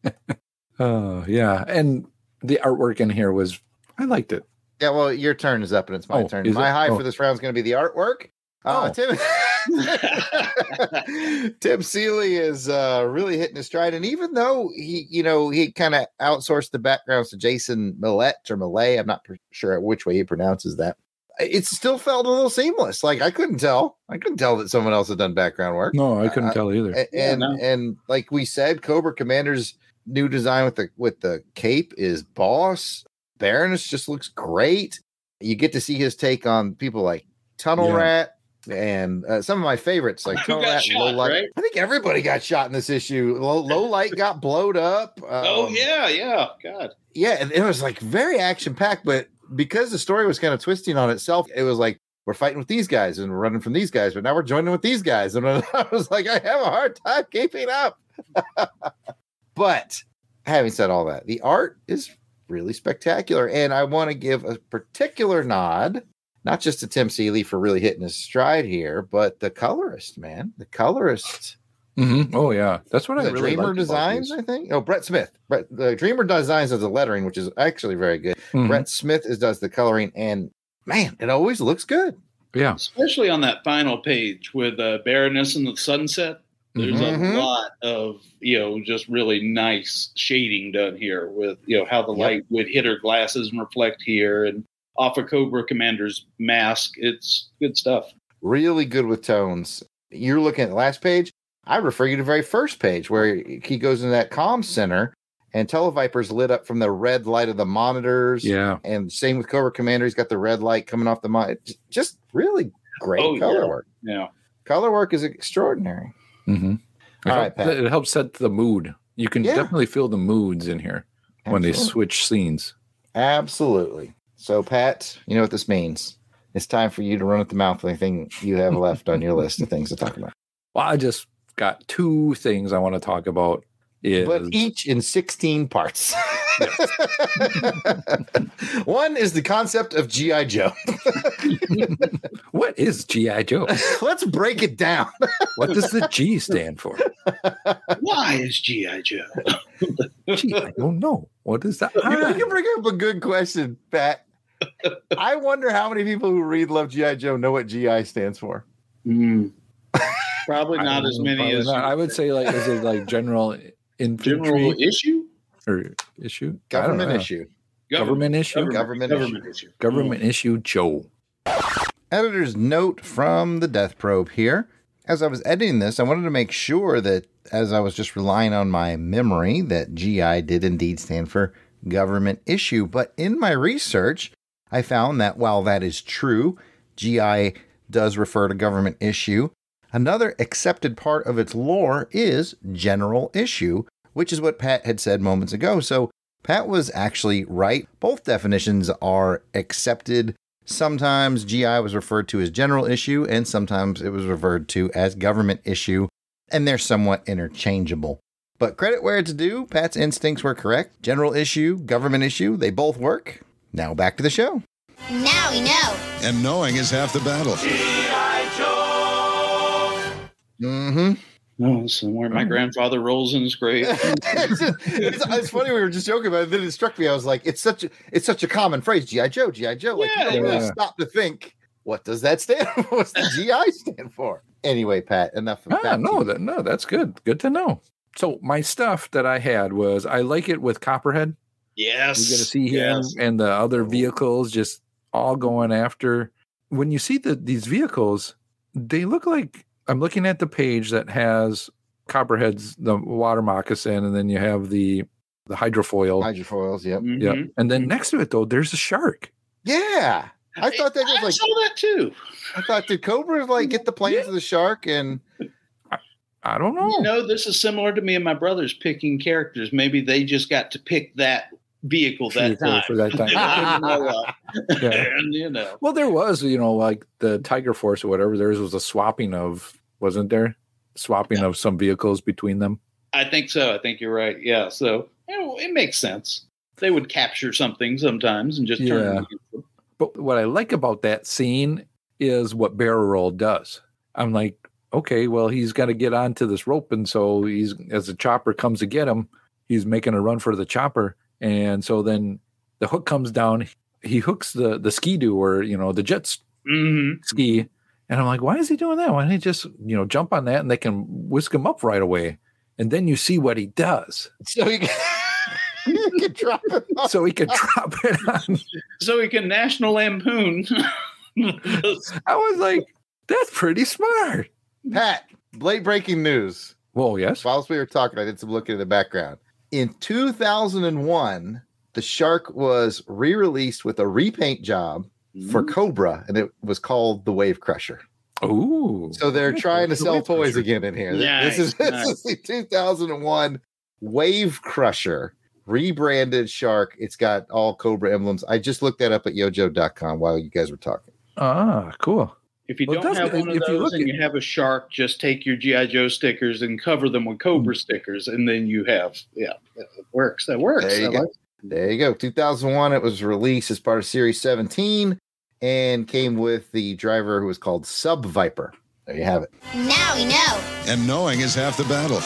Speaker 1: Oh yeah, and the artwork in here was I liked it.
Speaker 2: Yeah, well, your turn is up, and it's my
Speaker 1: Oh,
Speaker 2: turn. My
Speaker 1: it?
Speaker 2: high
Speaker 1: Oh.
Speaker 2: for this round is going to be the artwork. Uh,
Speaker 1: Oh.
Speaker 2: Tim, Tim Seeley is uh, really hitting his stride, and even though he, you know, he kind of outsourced the backgrounds to Jason Millette or Millet, I'm not per- sure which way he pronounces that. It still felt a little seamless. Like I couldn't tell. I couldn't tell that someone else had done background work.
Speaker 1: No, I couldn't
Speaker 2: Uh,
Speaker 1: tell either.
Speaker 2: A-
Speaker 4: Yeah,
Speaker 2: and
Speaker 4: no.
Speaker 2: and like we said, Cobra Commander's new design with the with the cape is boss. Baroness just looks great. You get to see his take on people like Tunnel
Speaker 1: Yeah.
Speaker 2: Rat and uh, some of my favorites like Tunnel Rat,
Speaker 4: shot,
Speaker 2: Low Light.
Speaker 4: right?
Speaker 2: I think everybody got shot in this issue. Low, Low Light got blowed up.
Speaker 4: oh,
Speaker 2: Um,
Speaker 4: yeah, yeah. God.
Speaker 2: yeah, and it was like very action packed, but because the story was kind of twisting on itself, it was like we're fighting with these guys and we're running from these guys, but now we're joining with these guys, and I was like, I have a hard time keeping up. but having said all that, the art is really spectacular, and I want to give a particular nod. Not just to Tim Seeley for really hitting his stride here, but the colorist, man, the colorist.
Speaker 1: Mhm. Oh yeah, that's what I
Speaker 2: Was it
Speaker 1: really
Speaker 2: Dreamer
Speaker 1: liked
Speaker 2: Designs,
Speaker 1: these.
Speaker 2: I think. Oh, Brett Smith. Brett, the Dreamer Designs does the lettering, which is actually very good.
Speaker 1: Mhm.
Speaker 2: Brett Smith is does the coloring, and man, it always looks good.
Speaker 1: Yeah,
Speaker 4: Especially on that final page with uh, Baroness and the sunset. There's
Speaker 2: Mhm.
Speaker 4: a lot of, you know, just really nice shading done here with, you know, how the
Speaker 2: Yep.
Speaker 4: light would hit her glasses and reflect here and off a Cobra Commander's mask. It's good stuff.
Speaker 2: Really good with tones. You're looking at the last page. I refer you to the very first page where he goes into that comm center and Televiper's lit up from the red light of the monitors.
Speaker 1: yeah.
Speaker 2: And same with Cobra Commander. He's got the red light coming off the monitor. Just really great
Speaker 4: Oh,
Speaker 2: color
Speaker 4: yeah.
Speaker 2: work.
Speaker 4: Yeah.
Speaker 2: Color work is extraordinary.
Speaker 1: Mm-hmm. It,
Speaker 2: All right,
Speaker 1: helps,
Speaker 2: Pat.
Speaker 1: it helps set the mood. You can
Speaker 2: Yeah.
Speaker 1: definitely feel the moods in here when they switch scenes.
Speaker 2: Absolutely. So, Pat, you know what this means. It's time for you to run at the mouth with anything you have left on your list of things to talk about.
Speaker 1: Well, I just got two things I want to talk about. Is
Speaker 2: But each in 16 parts. One is the concept of G.I. Joe.
Speaker 1: what is GI Joe?
Speaker 2: Let's break it down.
Speaker 1: What does the G stand for?
Speaker 4: Why is GI Joe?
Speaker 1: Gee, I don't know. What is that?
Speaker 2: You, you bring up a good question, Pat. I wonder how many people who read Love G.I. Joe know what G.I. stands for.
Speaker 4: Mm. Probably not as many as
Speaker 1: not. I would say like is it like general infantry
Speaker 4: general issue.
Speaker 1: or issue? I don't
Speaker 2: Government issue.
Speaker 1: Government issue.
Speaker 2: Government
Speaker 4: Government,
Speaker 2: issue.
Speaker 4: issue.
Speaker 1: Government hmm. issue. Joe.
Speaker 2: Editor's note from the Death Probe here. As I was editing this, I wanted to make sure that as I was just relying on my memory, that GI did indeed stand for government issue. But in my research, I found that while that is true, GI does refer to government issue. Another accepted part of its lore is general issue, which is what Pat had said moments ago. So Pat was actually right. Both definitions are accepted. Sometimes GI was referred to as general issue, and sometimes it was referred to as government issue, and they're somewhat interchangeable. But credit where it's due, Pat's instincts were correct. General issue, government issue, they both work. Now back to the show.
Speaker 5: Now we know.
Speaker 6: And knowing is half the battle.
Speaker 2: Mm-hmm.
Speaker 4: Oh, somewhere my grandfather rolls in his grave.
Speaker 2: it's, just- it's, it's funny we were just joking about it. Then it struck me. I was like, it's such a it's such a common phrase, GI Joe, GI Joe. Like you
Speaker 4: Yeah,
Speaker 2: don't really
Speaker 1: yeah.
Speaker 2: stop to think, what does that stand? for? What's the GI stand for? Anyway, Pat, enough.
Speaker 1: Ah,
Speaker 2: back to
Speaker 1: no, that no, that's good. Good to know. So my stuff that I had was I like it with Copperhead.
Speaker 4: yes.
Speaker 1: You're gonna see him
Speaker 4: yes.
Speaker 1: and the other vehicles just all going after. When you see the these vehicles, they look like I'm looking at the page that has Copperhead's the water moccasin, and then you have the the hydrofoil.
Speaker 2: hydrofoils. Yep.
Speaker 1: yeah,
Speaker 4: Mhm.
Speaker 1: and then next to it though, there's a shark.
Speaker 2: Yeah. I thought that was
Speaker 4: I
Speaker 2: like
Speaker 4: saw that too.
Speaker 2: I thought did Cobra like get the planes of the shark and
Speaker 1: I don't know.
Speaker 4: You know, this is similar to me and my brothers picking characters. Maybe they just got to pick that vehicle that
Speaker 1: Vehicle
Speaker 4: time.
Speaker 1: for that time.
Speaker 4: They didn't know,
Speaker 1: Yeah.
Speaker 4: and you know,
Speaker 1: Well, there was, you know, like the Tiger Force or whatever. Theirs was a swapping of, wasn't there? Swapping of some vehicles between them.
Speaker 4: I think so. I think you're right. Yeah. So you know, it makes sense. They would capture something sometimes and just turn
Speaker 1: Yeah. But what I like about that scene is what barrel roll does. I'm like, okay, well, he's got to get onto this rope, and so he's as the chopper comes to get him, he's making a run for the chopper, and so then the hook comes down. He hooks the the ski do or you know the jet
Speaker 4: Mhm.
Speaker 1: ski, and I'm like, why is he doing that? Why don't he just you know jump on that and they can whisk him up right away? And then you see what he does,
Speaker 2: so he can, you can drop it off.
Speaker 1: so he can drop it on.
Speaker 4: So he can National Lampoon.
Speaker 1: I was like, that's pretty smart.
Speaker 2: Pat, late breaking news.
Speaker 1: Well, yes.
Speaker 2: Whilst we were talking, I did some looking in the background. In 2001, the shark was re-released with a repaint job for
Speaker 1: Mm.
Speaker 2: Cobra, and it was called the Wave Crusher.
Speaker 1: Ooh.
Speaker 2: So they're trying to
Speaker 1: the
Speaker 2: sell toys
Speaker 1: Crusher.
Speaker 2: again in here. Th- this is
Speaker 4: Nice,
Speaker 2: this is the 2001 Wave Crusher rebranded shark. It's got all Cobra emblems. I just looked that up at yojoe.com while you guys were talking.
Speaker 1: Ah, cool.
Speaker 4: If you
Speaker 1: Well,
Speaker 4: don't have one of
Speaker 1: if you
Speaker 4: those
Speaker 1: look
Speaker 4: and you have a shark, just take your GI Joe stickers and cover them with. Cobra stickers, and then you have yeah, it works. That works.
Speaker 2: There you
Speaker 4: I
Speaker 2: go.
Speaker 4: like-
Speaker 2: There you go. 2001, it was released as part of Series 17 and came with the driver who was called Sub Viper. There you have it.
Speaker 5: Now we know.
Speaker 6: And knowing is half the battle.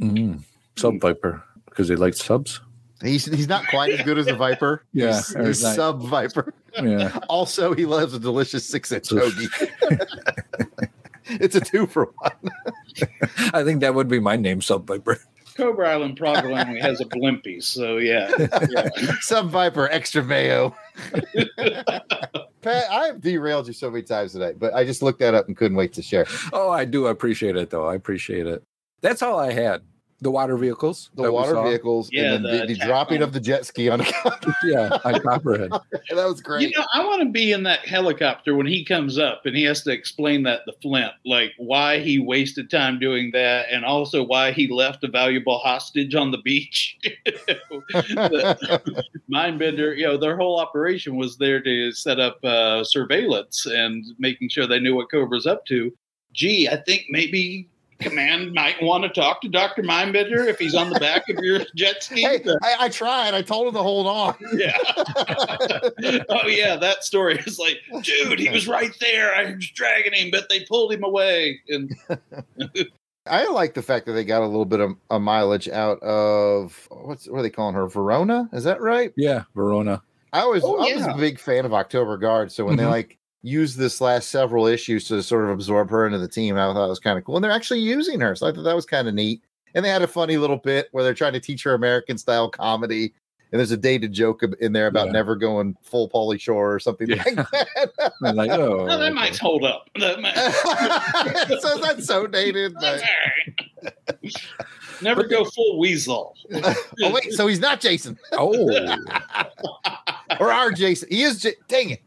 Speaker 1: Mm. Sub Viper because they like subs.
Speaker 2: He's he's not quite as good as a Viper.
Speaker 1: Yeah,
Speaker 2: he's, he's
Speaker 1: not-
Speaker 2: Sub Viper.
Speaker 1: Yeah.
Speaker 2: Also, he loves a delicious six inch hoagie. it's a two for one.
Speaker 1: I think that would be my name, Sub Viper.
Speaker 4: Cobra Island probably only has a blimpie, so yeah. yeah.
Speaker 2: Sub Viper, extra mayo. Pat, I have derailed you so many times today, but I just looked that up and couldn't wait to share.
Speaker 1: Oh, I do appreciate it though. I appreciate it. That's all I had. The water vehicles.
Speaker 2: the water vehicles,
Speaker 4: Yeah,
Speaker 2: and then
Speaker 4: the
Speaker 2: the, the dropping of the jet ski on the
Speaker 1: Yeah, on Copperhead.
Speaker 2: that was great.
Speaker 4: You know, I want to be in that helicopter when he comes up and he has to explain that to Flint, like why he wasted time doing that, and also why he left a valuable hostage on the beach. Mindbender, you know, their whole operation was there to set up uh, surveillance and making sure they knew what Cobra's up to. Gee, I think maybe command might want to talk to Doctor Mindbender if he's on the back of your jet ski.
Speaker 2: hey, I, I tried. I told him to hold on.
Speaker 4: Yeah. oh yeah, that story is like, dude, he was right there. I was dragging him, but they pulled him away. And
Speaker 2: I like the fact that they got a little bit of a mileage out of what's what are they calling her? Verona? Is that right?
Speaker 1: Yeah, Verona.
Speaker 2: I was
Speaker 4: Oh,
Speaker 2: I was a big fan of October Guard. So when they
Speaker 1: Mhm.
Speaker 2: like used this last several issues to sort of absorb her into the team, I thought it was kind of cool. And they're actually using her, so I thought that was kind of neat. And they had a funny little bit where they're trying to teach her American style comedy. And there's a dated joke in there about
Speaker 1: Yeah.
Speaker 2: never going full Pauly Shore or something
Speaker 1: Yeah.
Speaker 2: like that.
Speaker 1: I'm like, oh,
Speaker 4: well, that
Speaker 1: okay.
Speaker 4: might hold up. That might,
Speaker 2: so that's so dated. but-
Speaker 4: Never go full weasel.
Speaker 2: oh wait, so he's not Jason
Speaker 1: oh,
Speaker 2: or our Jason. He is. J- Dang it.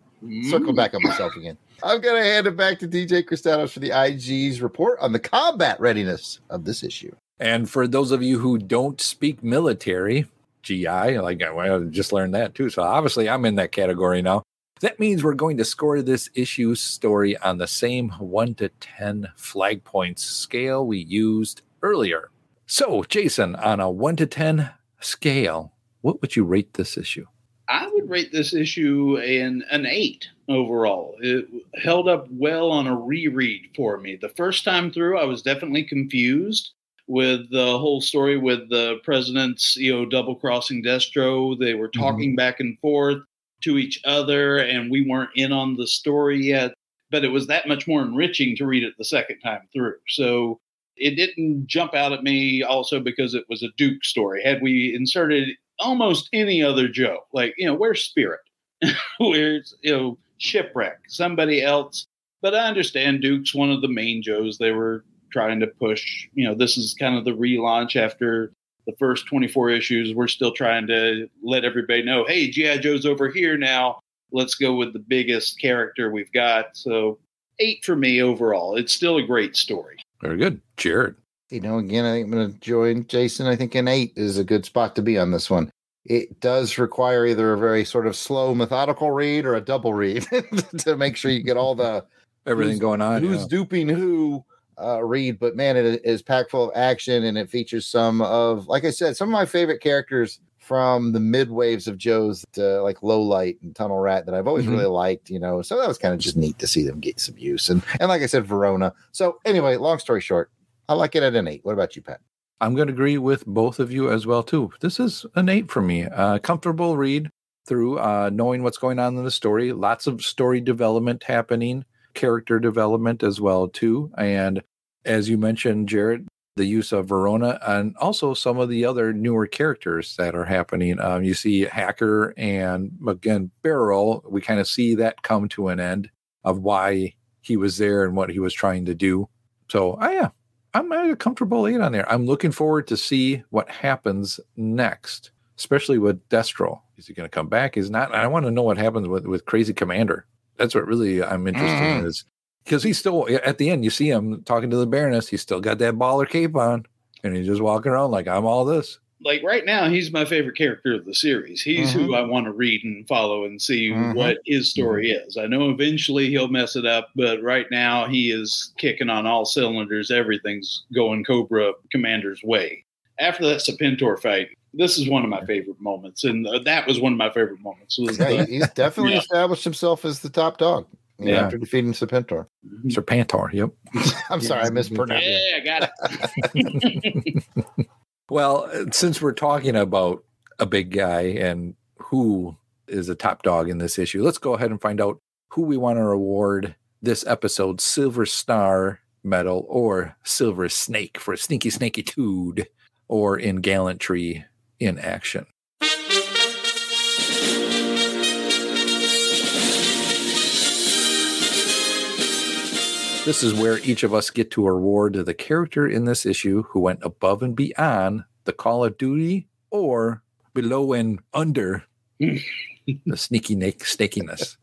Speaker 2: Circle back on myself again. I'm going to hand it back to DJ Cristados for the IG's report on the combat readiness of this issue.
Speaker 1: And for those of you who don't speak military, GI, like I just learned that too. So obviously I'm in that category now. That means we're going to score this issue story on the same 1 to 10 flag points scale we used earlier. So, Jason, on a 1 to 10 scale, what would you rate this issue?
Speaker 4: I would rate this issue an an eight overall. It held up well on a reread for me. The first time through, I was definitely confused with the whole story with the president's, you know, double crossing Destro. They were mm-hmm. talking back and forth to each other, and we weren't in on the story yet. But it was that much more enriching to read it the second time through. So it didn't jump out at me also because it was a Duke story. Had we inserted almost any other Joe. Like, you know, where's Spirit? where's, you know, Shipwreck? Somebody else. But I understand Duke's one of the main Joes they were trying to push. You know, this is kind of the relaunch after the first 24 issues. We're still trying to let everybody know, hey, G.I. Joe's over here now. Let's go with the biggest character we've got. So, eight for me overall. It's still a great story.
Speaker 1: Very good. Jared.
Speaker 2: You know, again, I think I'm going to join Jason. I think an eight is a good spot to be on this one. It does require either a very sort of slow, methodical read or a double read to make sure you get all the
Speaker 1: Everything going on.
Speaker 2: who's
Speaker 1: yeah.
Speaker 2: duping who uh, read. But man, it is packed full of action and it features some of, like I said, some of my favorite characters from the mid waves of Joe's, uh, like Low Light and Tunnel Rat, that I've always
Speaker 1: Mhm.
Speaker 2: really liked. You know, so that was kind of just neat to see them get some use. And and like I said, Verona. So anyway, long story short, I like it at an eight. What about you, Pat?
Speaker 1: I'm going to agree with both of you as well too. This is an eight for me. Uh, comfortable read through, uh, knowing what's going on in the story. Lots of story development happening, character development as well too. And as you mentioned, Jared, the use of Verona and also some of the other newer characters that are happening. Um, you see Hacker and again Barrel. We kind of see that come to an end of why he was there and what he was trying to do. So, oh yeah, I'm at a comfortable eight on there. I'm looking forward to see what happens next, especially with Destro. Is he going to come back? Is not? I want to know what happens with with Crazy Commander. That's what really I'm interested in mm-hmm. is because he's still at the end. You see him talking to the Baroness. He's still got that baller cape on, and he's just walking around like I'm all this.
Speaker 4: Like right now he's my favorite character of the series he's who i want to read and follow and see
Speaker 2: Mhm.
Speaker 4: what his story is i know eventually he'll mess it up but right now he is kicking on all cylinders everything's going cobra commander's way after that serpentor fight this is one of my favorite moments and uh, that was one of my favorite moments was
Speaker 2: Yeah,
Speaker 4: the-
Speaker 2: he's definitely
Speaker 4: Yeah.
Speaker 2: established himself as the top dog
Speaker 1: Yeah.
Speaker 2: after defeating Serpentor.
Speaker 1: Serpentor. Yep.
Speaker 2: I'm sorry, I mispronounced. it.
Speaker 4: yeah i got it
Speaker 1: Well, uh, since we're talking about a big guy and who is a top dog in this issue, let's go ahead and find out who we want to award this episode Silver Star medal or Silver Snake for sneaky snaky tude or in gallantry in action. This is where each of us get to award the character in this issue who went above and beyond the Call of Duty or below and under the sneaky na- snakiness.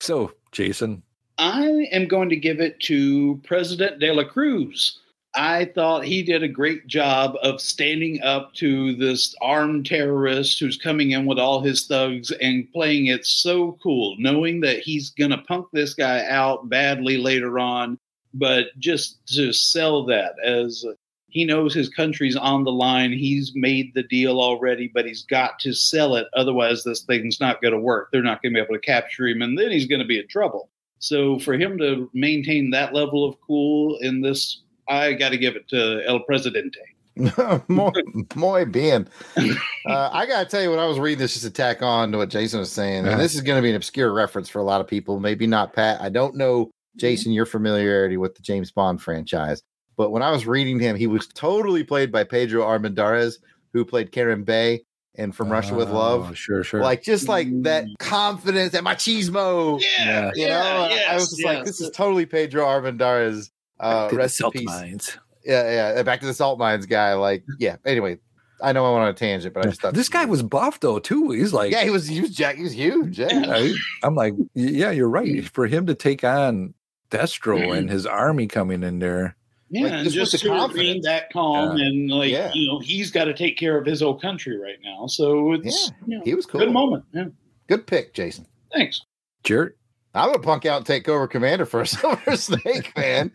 Speaker 1: so, Jason,
Speaker 4: I am going to give it to President De La Cruz. I thought he did a great job of standing up to this armed terrorist who's coming in with all his thugs and playing it so cool, knowing that he's going to punk this guy out badly later on, but just to sell that as he knows his country's on the line. He's made the deal already, but he's got to sell it. Otherwise, this thing's not going to work. They're not going to be able to capture him, and then he's going to be in trouble. So for him to maintain that level of cool in this, I got to give it to El Presidente.
Speaker 2: muy, muy bien. Uh, I gotta tell you, when I was reading this, just to tack on to what Jason was saying,
Speaker 1: Uh-huh.
Speaker 2: and this is going to be an obscure reference for a lot of people, maybe not Pat. I don't know, Jason, your familiarity with the James Bond franchise, but when I was reading him, he was totally played by Pedro Armendariz, who played Kerim Bey and From Russia with
Speaker 1: Oh,
Speaker 2: Love.
Speaker 1: Sure, sure.
Speaker 2: Like just like that confidence, that machismo.
Speaker 1: Yeah.
Speaker 2: You know, and I was just like, this is totally Pedro Armendariz. Uh,
Speaker 1: Back to the
Speaker 2: rest in
Speaker 1: salt
Speaker 2: peace.
Speaker 1: mines.
Speaker 2: Yeah, yeah. Back to the salt mines guy. Like, yeah. Anyway, I know I went on a tangent, but I just thought
Speaker 1: This guy was buff though too. He's like,
Speaker 2: Yeah, he was. He was Jack. He was huge. Yeah.
Speaker 1: I, am like, yeah, you're right. For him to take on Destro and his army coming in there,
Speaker 4: Yeah,
Speaker 2: Like,
Speaker 4: and
Speaker 2: just
Speaker 4: just, to remain that calm and like
Speaker 2: Yeah.
Speaker 4: you know he's got to take care of his old country right now. So it's you know,
Speaker 2: He was cool.
Speaker 4: good moment. Yeah,
Speaker 2: Good pick, Jason.
Speaker 4: thanks.
Speaker 1: Jared.
Speaker 2: I'm gonna punk out and take over commander for a Silver Snake, man.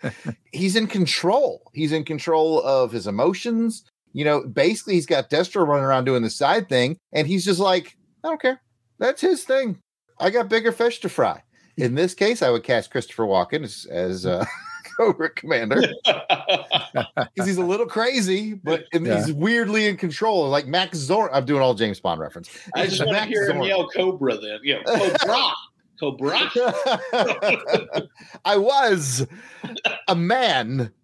Speaker 2: He's in control. He's in control of his emotions. You know, basically, he's got Destro running around doing the side thing, and he's just like, I don't care. That's his thing. I got bigger fish to fry. In this case, I would cast Christopher Walken as, as uh, Cobra Commander because he's a little crazy, but and
Speaker 1: Yeah.
Speaker 2: he's weirdly in control. Like Max Zorin. I'm doing all James Bond reference.
Speaker 4: I just want to
Speaker 2: Max
Speaker 4: hear him yell Cobra then. Yeah, Cobra. Cobra.
Speaker 2: I was a man.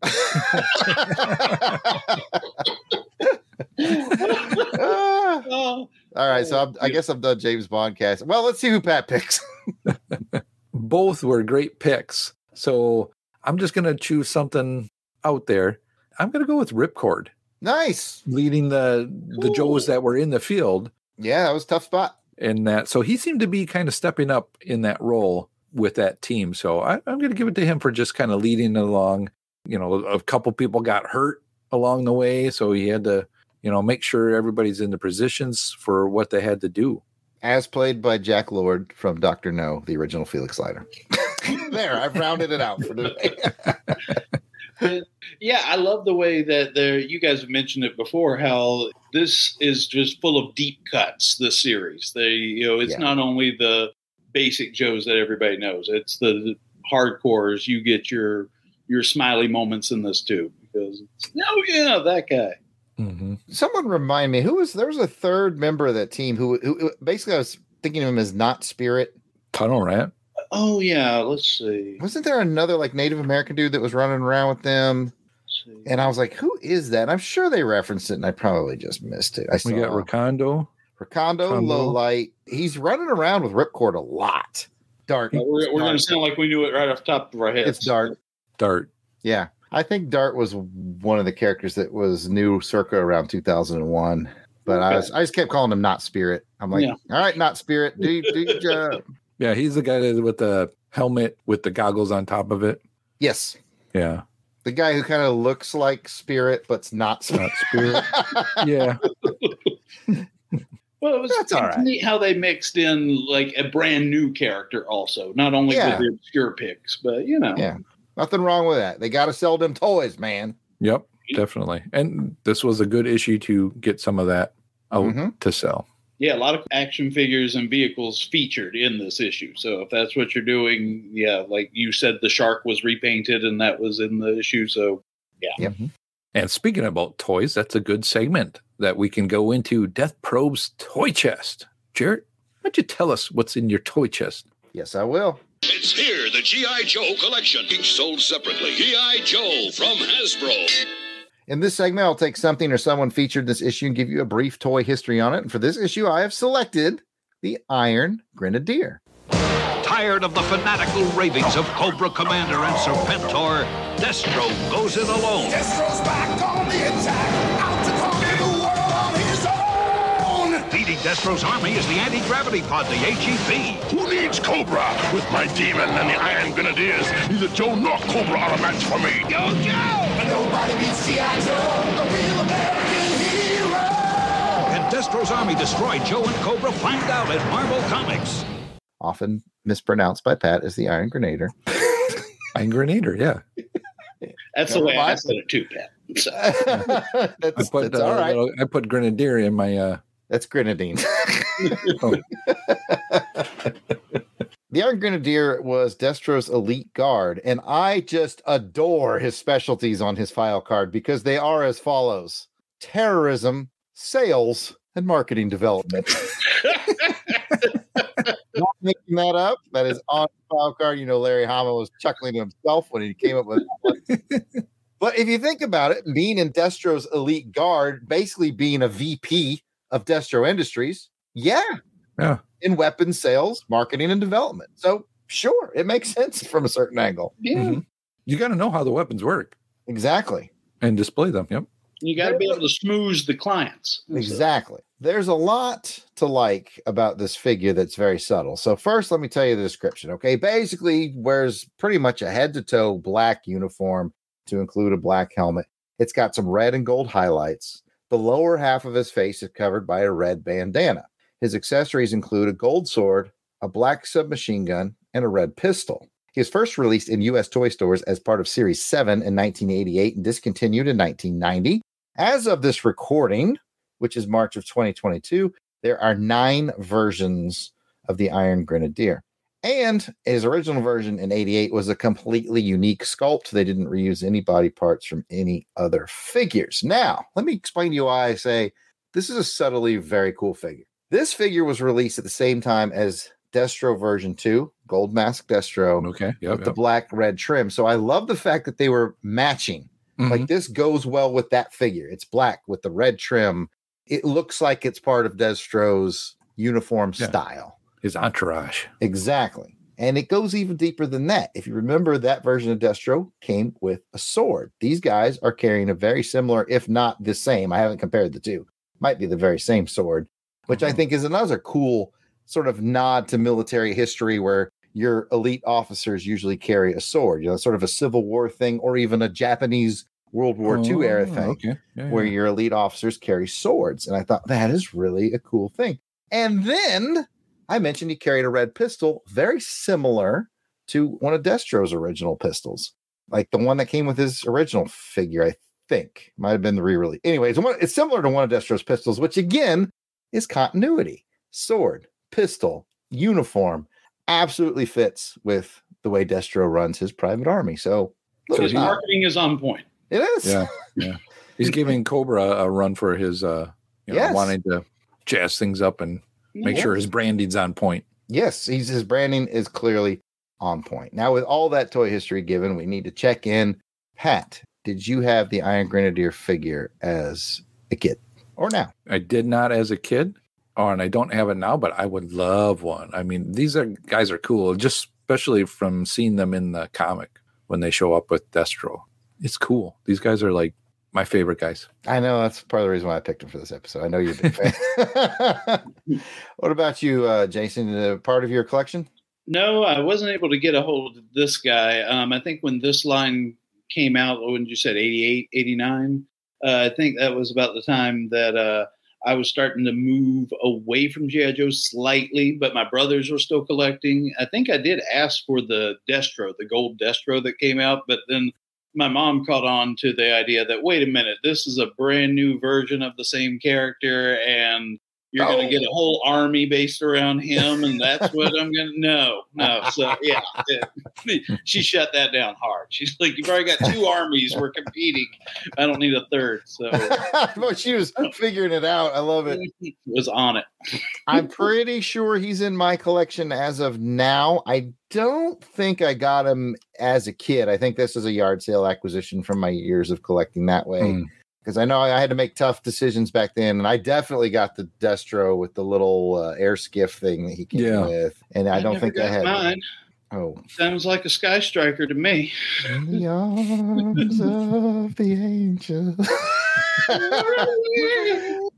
Speaker 4: Oh,
Speaker 2: all right, so I'm, I guess I'm done James Bond cast. Well, let's see who Pat picks.
Speaker 1: Both were great picks. So I'm just gonna choose something out there. I'm gonna go with Ripcord,
Speaker 2: nice.
Speaker 1: leading the the Joes that were in the field.
Speaker 2: Yeah, that was a tough spot.
Speaker 1: In that. So he seemed to be kind of stepping up in that role with that team. So I, I'm going to give it to him for just kind of leading along. You know, a couple people got hurt along the way, so he had to, you know, make sure everybody's in the positions for what they had to do.
Speaker 2: As played by Jack Lord from Doctor No, the original Felix Leiter. there, I've rounded it out for today.
Speaker 4: yeah, I love the way that there. You guys have mentioned it before. How this is just full of deep cuts. The series, they you know, it's
Speaker 2: Yeah.
Speaker 4: not only the basic Joes that everybody knows. It's the hardcores. You get your your smiley moments in this too because it's, oh yeah, that guy.
Speaker 1: Mm-hmm.
Speaker 2: Someone remind me who was there was a third member of that team who, who who- basically I was thinking of him as not Spirit.
Speaker 1: Tunnel Rat.
Speaker 4: Oh yeah, let's see.
Speaker 2: Wasn't there another like Native American dude that was running around with them? And I was like, who is that? And I'm sure they referenced it, and I probably just missed it. I saw
Speaker 1: We got Recondo.
Speaker 2: Recondo,
Speaker 1: Recondo.
Speaker 2: low light. He's running around with Ripcord a lot. Dart.
Speaker 4: Well, we're we're going to sound like we knew it right off the top of our heads.
Speaker 2: It's Dart.
Speaker 1: Dart.
Speaker 2: Yeah. I think Dart was one of the characters that was new circa around 2001. But I was I just kept calling him not spirit. I'm like,
Speaker 4: Yeah.
Speaker 2: all right, not spirit. Do do your job.
Speaker 1: Yeah, he's the guy that with the helmet with the goggles on top of it.
Speaker 2: Yes.
Speaker 1: Yeah,
Speaker 2: The guy who kind of looks like spirit, but's not spirit.
Speaker 1: not spirit. yeah,
Speaker 4: Well, it was
Speaker 2: That's all
Speaker 4: it's
Speaker 2: right.
Speaker 4: neat how they mixed in like a brand new character, also not only
Speaker 2: Yeah.
Speaker 4: with the obscure picks, but you know,
Speaker 2: Yeah. Nothing wrong with that. They got to sell them toys, man.
Speaker 1: yep, definitely. And this was a good issue to get some of that out
Speaker 2: Mhm.
Speaker 1: to sell.
Speaker 4: Yeah, a lot of action figures and vehicles featured in this issue. So if that's what you're doing, yeah, like you said, the shark was repainted and that was in the issue. So
Speaker 2: Yep. Mm-hmm.
Speaker 1: And speaking about toys, that's a good segment that we can go into Death Probe's toy chest. Jared, why don't you tell us what's in your toy chest?
Speaker 2: Yes, I will.
Speaker 7: It's here, the G.I. Joe collection, each sold separately. G.I. Joe from Hasbro.
Speaker 2: In this segment, I'll take something or someone featured in this issue and give you a brief toy history on it. And for this issue, I have selected the Iron Grenadier.
Speaker 7: Tired of the fanatical ravings of Cobra Commander and Serpentor, Destro goes it alone.
Speaker 8: Destro's back on the attack,
Speaker 7: Destro's army is the anti-gravity pod, the AGP.
Speaker 8: Who needs Cobra? With my demon and the Iron Grenadiers, neither Joe nor Cobra are a match for me. Yo, Joe! Nobody beats G.I. Joe, the real American hero.
Speaker 7: Can Destro's army destroy Joe and Cobra? Find out at Marvel Comics.
Speaker 2: Often mispronounced by Pat as the Iron Grenadier.
Speaker 1: Iron Grenadier, yeah.
Speaker 4: That's the
Speaker 2: Never
Speaker 4: way I said it too, Pat. So,
Speaker 1: I
Speaker 2: that's,
Speaker 1: put
Speaker 2: that's
Speaker 1: uh,
Speaker 2: all right.
Speaker 1: little- I put Grenadier in my uh
Speaker 2: That's grenadine.
Speaker 1: Oh.
Speaker 2: the Iron Grenadier was Destro's elite guard, and I just adore his specialties on his file card because they are as follows terrorism, sales, and marketing development. Not making that up. That is on the file card. You know, Larry Hama was chuckling to himself when he came up with that one. But if you think about it, being in Destro's elite guard, basically being a VP of Destro Industries, yeah.
Speaker 1: Yeah.
Speaker 2: In weapons sales, marketing, and development. So sure, it makes sense from a certain angle.
Speaker 4: yeah,
Speaker 1: Mhm. you got to know how the weapons work
Speaker 2: Exactly.
Speaker 1: and display them. Yep.
Speaker 4: you got to be able to smooth the clients.
Speaker 2: Exactly. There's a lot to like about this figure that's very subtle. So first, let me tell you the description. Okay, basically wears pretty much a head to toe black uniform to include a black helmet. It's got some red and gold highlights. The lower half of his face is covered by a red bandana. His accessories include a gold sword, a black submachine gun, and a red pistol. He was first released in U.S. toy stores as part of Series 7 in 1988 and discontinued in 1990. As of this recording, which is March of 2022, there are nine versions of the Iron Grenadier. And his original version in 88 was a completely unique sculpt. They didn't reuse any body parts from any other figures. Now, let me explain to you why I say this is a subtly very cool figure. This figure was released at the same time as Destro version 2, Gold Mask Destro,
Speaker 1: Okay. Yep.
Speaker 2: with the black red trim. So I love the fact that they were matching.
Speaker 1: Mhm.
Speaker 2: Like this goes well with that figure. It's black with the red trim. It looks like it's part of Destro's uniform
Speaker 1: Yeah.
Speaker 2: style.
Speaker 1: His entourage.
Speaker 2: Exactly. And it goes even deeper than that. If you remember, that version of Destro came with a sword. These guys are carrying a very similar, if not the same. I haven't compared the two. Might be the very same sword, which I
Speaker 1: Mhm.
Speaker 2: think is another cool sort of nod to military history where your elite officers usually carry a sword, you know, sort of a Civil War thing or even a Japanese World War II era
Speaker 1: Oh,
Speaker 2: thing
Speaker 1: Okay. Yeah,
Speaker 2: where
Speaker 1: yeah.
Speaker 2: your elite officers carry swords. And I thought that is really a cool thing. And then I mentioned he carried a red pistol, very similar to one of Destro's original pistols, like the one that came with his original figure, I think. Might have been the re release. Anyways, it's similar to one of Destro's pistols, which again is continuity sword, pistol, uniform. Absolutely fits with the way Destro runs his private army. So,
Speaker 4: So his marketing is on point.
Speaker 2: it is.
Speaker 1: Yeah. Yeah. He's giving Cobra a run for his uh you know,
Speaker 2: Yes.
Speaker 1: wanting to jazz things up and make
Speaker 4: Yeah.
Speaker 1: sure his branding's on point.
Speaker 2: yes, he's his branding is clearly on point. Now, with all that toy history given, we need to check in. Pat, did you have the Iron Grenadier figure as a kid or now?
Speaker 1: I did not as a kid, oh, and I don't have it now, but I would love one. I mean, these are guys are cool, just especially from seeing them in the comic when they show up with Destro. It's cool. These guys are like my favorite guys.
Speaker 2: I know that's part of the reason why I picked him for this episode. I know you're a big fan. what about you, uh, Jason? Uh, part of your collection?
Speaker 4: No, I wasn't able to get a hold of this guy. Um, I think when this line came out, when you said 88, 89, uh, I think that was about the time that uh, I was starting to move away from G.I. Joe slightly, but my brothers were still collecting. I think I did ask for the Destro, the gold Destro that came out, but then my mom caught on to the idea that, wait a minute, this is a brand new version of the same character and you're going
Speaker 2: Oh.
Speaker 4: to get a whole army based around him, and that's what I'm going to. No, no. So yeah, it- she shut that down hard. She's like, "You've already got two armies. We're competing. I don't need a third. So
Speaker 2: but she was figuring it out. I love it.
Speaker 4: was on it.
Speaker 2: I'm pretty sure he's in my collection as of now. I don't think I got him as a kid. I think this is a yard sale acquisition from my years of collecting that way.
Speaker 1: Mm.
Speaker 2: Because I know I had to make tough decisions back then, and I definitely got the Destro with the little uh, air skiff thing that he came
Speaker 1: Yeah.
Speaker 2: with, and I, don't think I had.
Speaker 4: mine.
Speaker 2: Oh,
Speaker 4: Sounds like a Sky Striker to me.
Speaker 2: in the arms of the angel.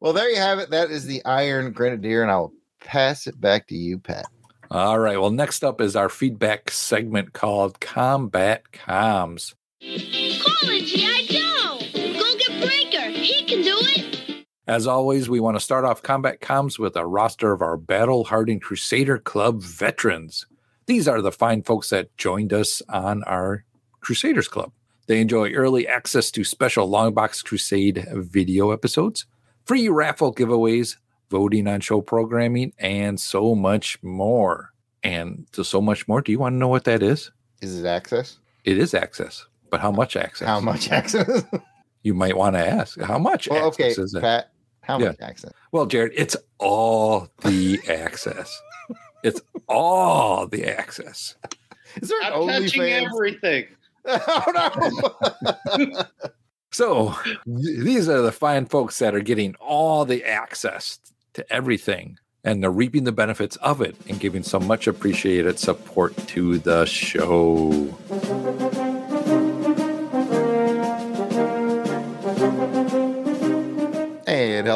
Speaker 2: well, there you have it. That is the Iron Grenadier, and I'll pass it back to you, Pat.
Speaker 1: All right. Well, next up is our feedback segment called Combat Comms.
Speaker 5: Call it G.I. Joe. Go get Breaker. He can do it.
Speaker 1: As always, we want to start off Combat Comms with a roster of our battle hardened Crusader Club veterans. These are the fine folks that joined us on our Crusaders Club. They enjoy early access to special Longbox Crusade video episodes, free raffle giveaways, voting on show programming, and so much more. And to so much more, do you want to know what that is?
Speaker 2: Is it access?
Speaker 1: It is access, but how much access?
Speaker 2: How much access?
Speaker 1: You might want to ask. How much
Speaker 2: well, okay,
Speaker 1: is it?
Speaker 2: Pat. How
Speaker 1: Yeah.
Speaker 2: much access?
Speaker 1: Well, Jared, it's all the access. It's all the access.
Speaker 2: Is there an
Speaker 4: I'm touching
Speaker 2: OnlyFans?
Speaker 4: everything.
Speaker 2: oh no!
Speaker 1: So these are the fine folks that are getting all the access to everything and they're reaping the benefits of it and giving some much appreciated support to the show.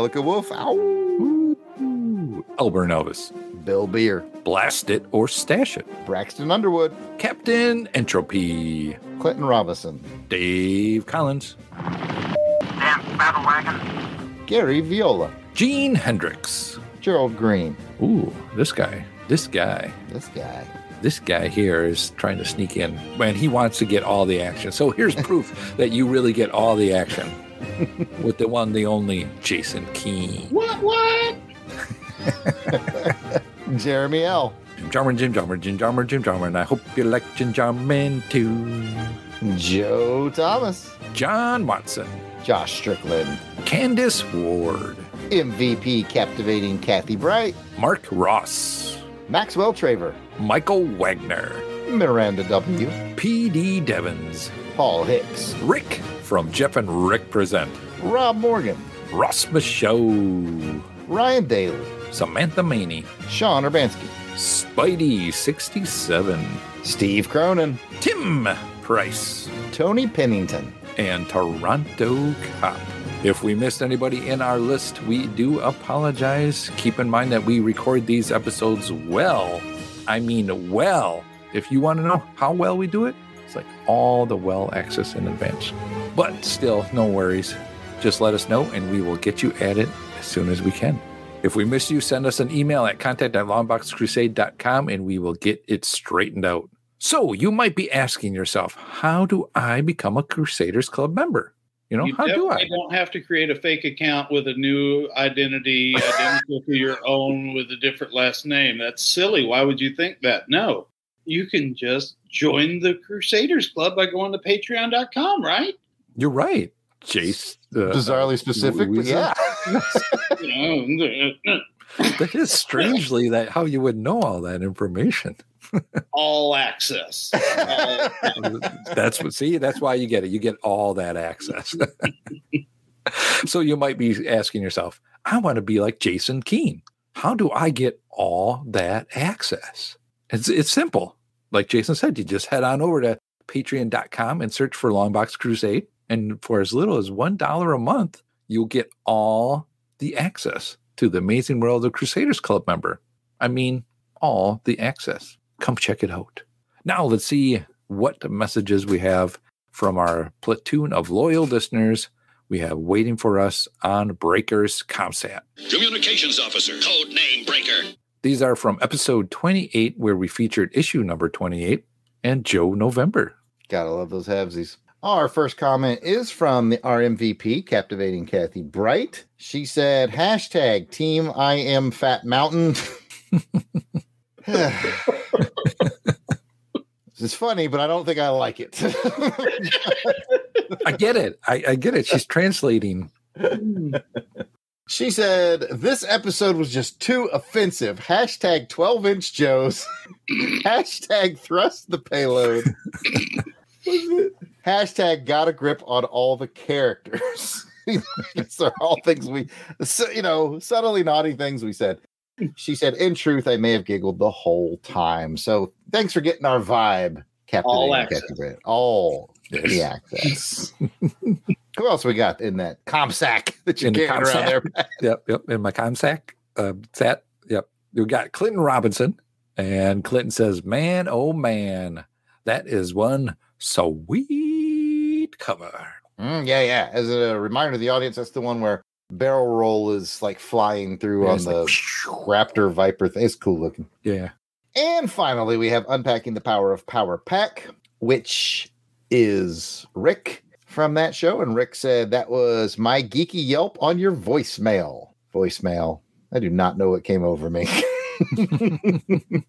Speaker 2: And Helica Wolf. Ow.
Speaker 1: Ooh, Elburn Elvis.
Speaker 2: Bill Beer.
Speaker 1: Blast it or stash it.
Speaker 2: Braxton Underwood.
Speaker 1: Captain Entropy.
Speaker 2: Clinton Robinson.
Speaker 1: Dave Collins. Dan Battlewagon.
Speaker 2: Gary Viola.
Speaker 1: Gene Hendricks.
Speaker 2: Gerald Green.
Speaker 1: Ooh, this guy. This guy.
Speaker 2: This guy.
Speaker 1: this guy here is trying to sneak in and he wants to get all the action. So here's proof that you really get all the action with the one, the only Jason Keene.
Speaker 4: What? What?
Speaker 2: Jeremy L.
Speaker 1: Jim Jarman, Jim Jarman, Jim Jarman, Jim Jarman. I hope you like Jim Jarman too.
Speaker 2: Joe Thomas.
Speaker 1: John Watson,
Speaker 2: Josh Strickland.
Speaker 1: Candace Ward,
Speaker 2: MVP captivating Kathy Bright.
Speaker 1: Mark Ross,
Speaker 2: Maxwell Traver.
Speaker 1: Michael Wagner,
Speaker 2: Miranda W.
Speaker 1: P.D. Devons,
Speaker 2: Paul Hicks.
Speaker 1: Rick from Jeff and Rick Present,
Speaker 2: Rob Morgan.
Speaker 1: Ross Michaud,
Speaker 2: Ryan Daly.
Speaker 1: Samantha Maney,
Speaker 2: Sean Urbanski.
Speaker 1: Spidey 67,
Speaker 2: Steve Cronin.
Speaker 1: Tim Price,
Speaker 2: Tony Pennington.
Speaker 1: and Toronto Cop. If we missed anybody in our list, we do apologize. Keep in mind that we record these episodes well. I mean, well. If you want to know how well we do it, it's like all the well access in advance. But still, no worries. Just let us know and we will get you at it as soon as we can. If we miss you, send us an email at contact at longboxcrusade.com and we will get it straightened out. So you might be asking yourself, how do I become a Crusaders Club member? You know,
Speaker 4: you
Speaker 1: how do I?
Speaker 4: definitely don't have to create a fake account with a new identity, identical to your own with a different last name. That's silly. Why would you think that? No. You can just join the Crusaders Club by going to patreon.com, right?
Speaker 1: You're right. Jace. uh,
Speaker 2: Bizarrely specific, but yeah.
Speaker 4: You know,
Speaker 1: That is strangely that how you would know all that information.
Speaker 4: all access. All-
Speaker 1: That's what see, that's why you get it. You get all that access. so you might be asking yourself, I want to be like Jason Keene. How do I get all that access? It's it's simple. Like Jason said, you just head on over to patreon.com and search for Longbox Crusade. And for as little as one dollar a month, you'll get all the access to the amazing world of Crusaders Club member. I mean, all the access. Come check it out. Now let's see what messages we have from our platoon of loyal listeners we have waiting for us on Breakers ComSat.
Speaker 7: Communications officer. Code name Breaker.
Speaker 1: These are from episode 28, where we featured issue number 28 and Joe November.
Speaker 2: Gotta love those halvesies. Our first comment is from the, our MVP, captivating Kathy Bright. She said, hashtag team I am fat mountain. it's funny, but I don't think I like it.
Speaker 1: I get it. I, I get it. She's translating.
Speaker 2: she said, this episode was just too offensive. Hashtag 12 inch Joes. Hashtag thrust the payload. Hashtag got a grip on all the characters. These are all things we, so, you know, subtly naughty things we said. She said, in truth, I may have giggled the whole time. So thanks for getting our vibe, Captain.
Speaker 4: All
Speaker 2: A,
Speaker 4: access.
Speaker 2: Captain All the access. Who else we got in that comsack that you're
Speaker 1: In the
Speaker 2: around there?
Speaker 1: Yep, yep. In my comsack, uh, that. Yep. We got Clinton Robinson, and Clinton says, "Man, oh man, that is one sweet cover."
Speaker 2: Mm, yeah, yeah. As a reminder to the audience, that's the one where barrel roll is like flying through
Speaker 1: Yeah,
Speaker 2: on the
Speaker 1: like,
Speaker 2: Raptor Viper thing. It's cool looking.
Speaker 1: Yeah.
Speaker 2: And finally, we have Unpacking the Power of Power Pack, which is Rick from that show. And Rick said that was my geeky Yelp on your voicemail. Voicemail. I do not know what came over me. and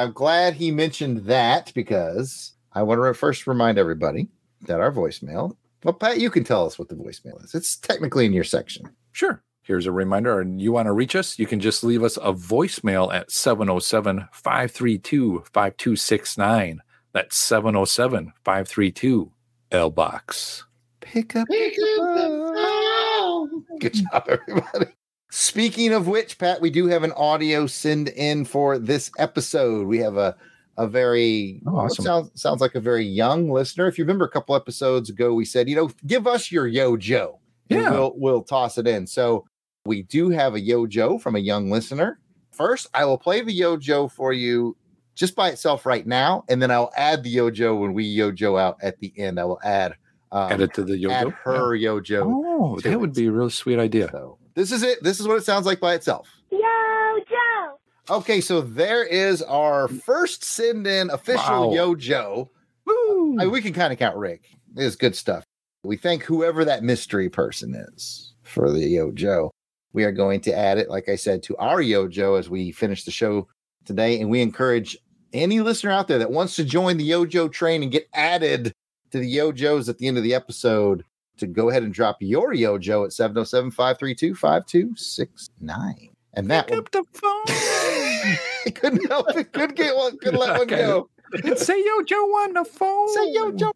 Speaker 2: I'm glad he mentioned that because I want to first remind everybody that our voicemail. Well, Pat, you can tell us what the voicemail is. It's technically in your section.
Speaker 1: Sure. Here's a reminder. And you want to reach us? You can just leave us a voicemail at 707 532 5269. That's 707 532 L Box.
Speaker 2: Pick up, pick up Good job, everybody. Speaking of which, Pat, we do have an audio send in for this episode. We have a a very
Speaker 1: Oh, awesome.
Speaker 2: sounds sounds like a very young listener. If you remember a couple episodes ago, we said, you know, give us your Yo Joe.
Speaker 1: Yeah.
Speaker 2: we'll we'll toss it in. So we do have a Yo Joe from a young listener. First, I will play the Yo Joe for you just by itself right now, and then I'll add the Yo Joe when we Yo Joe out at the end. I will add um,
Speaker 1: Add it to the yo
Speaker 2: add her Yo Joe.
Speaker 1: Oh,
Speaker 2: to
Speaker 1: that would be a real sweet idea.
Speaker 2: So this is it. This is what it sounds like by itself.
Speaker 5: Yo, Joe.
Speaker 2: Okay, so there is our first send in official
Speaker 1: Wow.
Speaker 2: Yojo.
Speaker 1: Woo.
Speaker 2: I mean, we can kind of count Rick. It's good stuff. We thank whoever that mystery person is for the Yo Joe. We are going to add it, like I said, to our Yo Joe as we finish the show today. And we encourage any listener out there that wants to join the Yo Joe train and get added to the Yojos at the end of the episode to go ahead and drop your Yo Joe at 707 532 5269. And that
Speaker 1: Pick
Speaker 2: will,
Speaker 1: up the phone
Speaker 2: I couldn't help it. Couldn't get one, couldn't let one go.
Speaker 1: and say yo Joe on the phone.
Speaker 2: Say yo, Joe.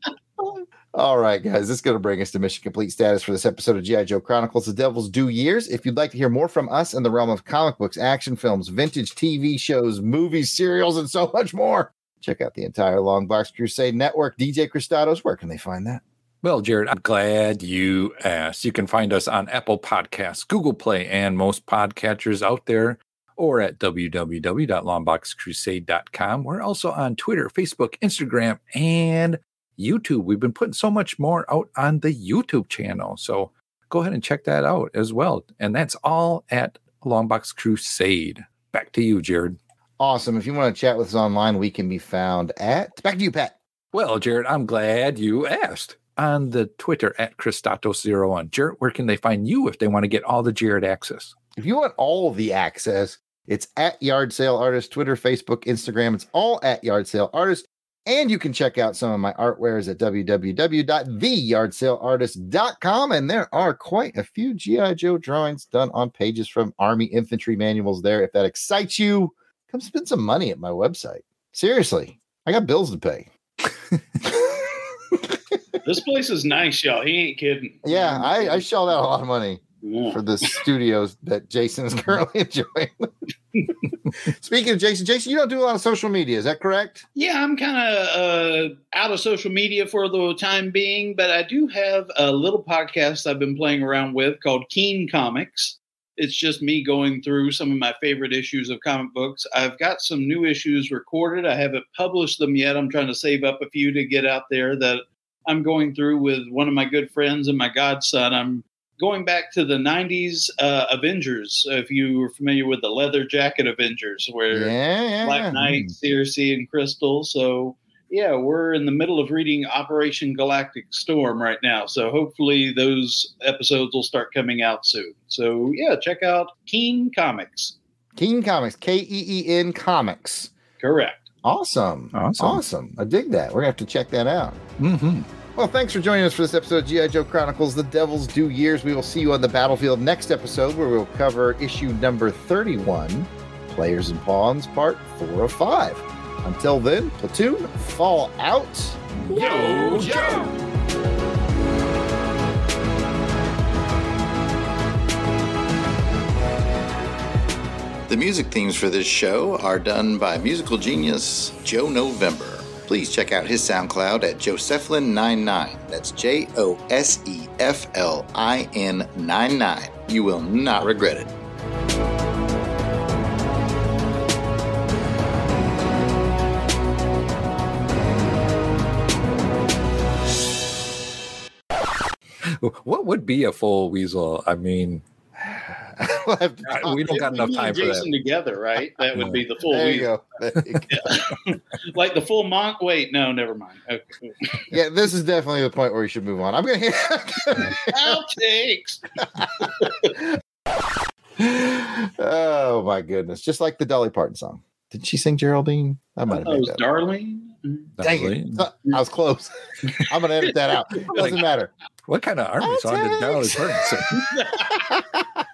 Speaker 2: All right, guys, this is going to bring us to mission complete status for this episode of G.I. Joe Chronicles The Devil's Due Years. If you'd like to hear more from us in the realm of comic books, action films, vintage TV shows, movies, serials, and so much more, check out the entire Long Box Crusade Network. DJ Cristados, where can they find that?
Speaker 1: Well, Jared, I'm glad you asked. You can find us on Apple Podcasts, Google Play, and most podcatchers out there, or at www.longboxcrusade.com. We're also on Twitter, Facebook, Instagram, and YouTube. We've been putting so much more out on the YouTube channel. So go ahead and check that out as well. And that's all at Longbox Crusade. Back to you, Jared.
Speaker 2: Awesome. If you want to chat with us online, we can be found at back to you, Pat.
Speaker 1: Well, Jared, I'm glad you asked. On the Twitter at Christatos01. Jared, where can they find you if they want to get all the Jared access?
Speaker 2: If you want all the access, it's at Yard Sale Artist, Twitter, Facebook, Instagram. It's all at Yard Sale Artist. And you can check out some of my artwares at www.theyardsaleartist.com. And there are quite a few G.I. Joe drawings done on pages from Army infantry manuals there. If that excites you, come spend some money at my website. Seriously, I got bills to pay.
Speaker 4: This place is nice, y'all. He ain't kidding.
Speaker 2: Yeah, I, I shelled out a lot of money.
Speaker 4: Yeah.
Speaker 2: for the studios that Jason is currently enjoying. Speaking of Jason, Jason, you don't do a lot of social media, is that correct?
Speaker 4: Yeah, I'm kind of uh, out of social media for the time being, but I do have a little podcast I've been playing around with called Keen Comics. It's just me going through some of my favorite issues of comic books. I've got some new issues recorded. I haven't published them yet. I'm trying to save up a few to get out there that I'm going through with one of my good friends and my godson. I'm going back to the 90s uh, Avengers, if you were familiar with the Leather Jacket Avengers, where
Speaker 2: Yeah, yeah.
Speaker 4: Black Knight, Sersi, and Crystal. So yeah, we're in the middle of reading Operation Galactic Storm right now. So hopefully those episodes will start coming out soon. So yeah, check out Keen Comics.
Speaker 2: Keen Comics, K E E N Comics.
Speaker 4: Correct.
Speaker 2: Awesome.
Speaker 1: Awesome.
Speaker 2: Awesome. I dig that. We're going to have to check that out.
Speaker 1: Mm-hmm.
Speaker 2: Well, thanks for joining us for this episode of G.I. Joe Chronicles The Devil's Due Years. We will see you on the battlefield next episode where we'll cover issue number 31 Players and Pawns, part 4 of 5. Until then, Platoon, fall out
Speaker 3: Yo Joe!
Speaker 2: The music themes for this show are done by musical genius Joe November. Please check out his SoundCloud at Joseflin99. That's J O S E F L I N 99. You will not regret it.
Speaker 1: What would be a full weasel? I mean,
Speaker 2: We'll have to
Speaker 1: I-
Speaker 2: talk-
Speaker 1: we don't got enough time for
Speaker 4: Jason
Speaker 1: that.
Speaker 4: together, right? That would be the full
Speaker 2: There you go. There you go.
Speaker 4: Like the full monk. Wait, no, never mind. Okay.
Speaker 2: yeah, this is definitely the point where you should move on. I'm going to
Speaker 4: Outtakes.
Speaker 2: oh my goodness! Just like the Dolly Parton song. Did she sing Geraldine? I might have
Speaker 4: Oh,
Speaker 2: made
Speaker 4: it was
Speaker 2: that. up.
Speaker 4: Darlene.
Speaker 2: Dang it! I was close. I'm gonna edit that out. Doesn't matter.
Speaker 1: What kind of army
Speaker 2: I'll
Speaker 1: song did Dolly
Speaker 2: take-
Speaker 1: Parton sing?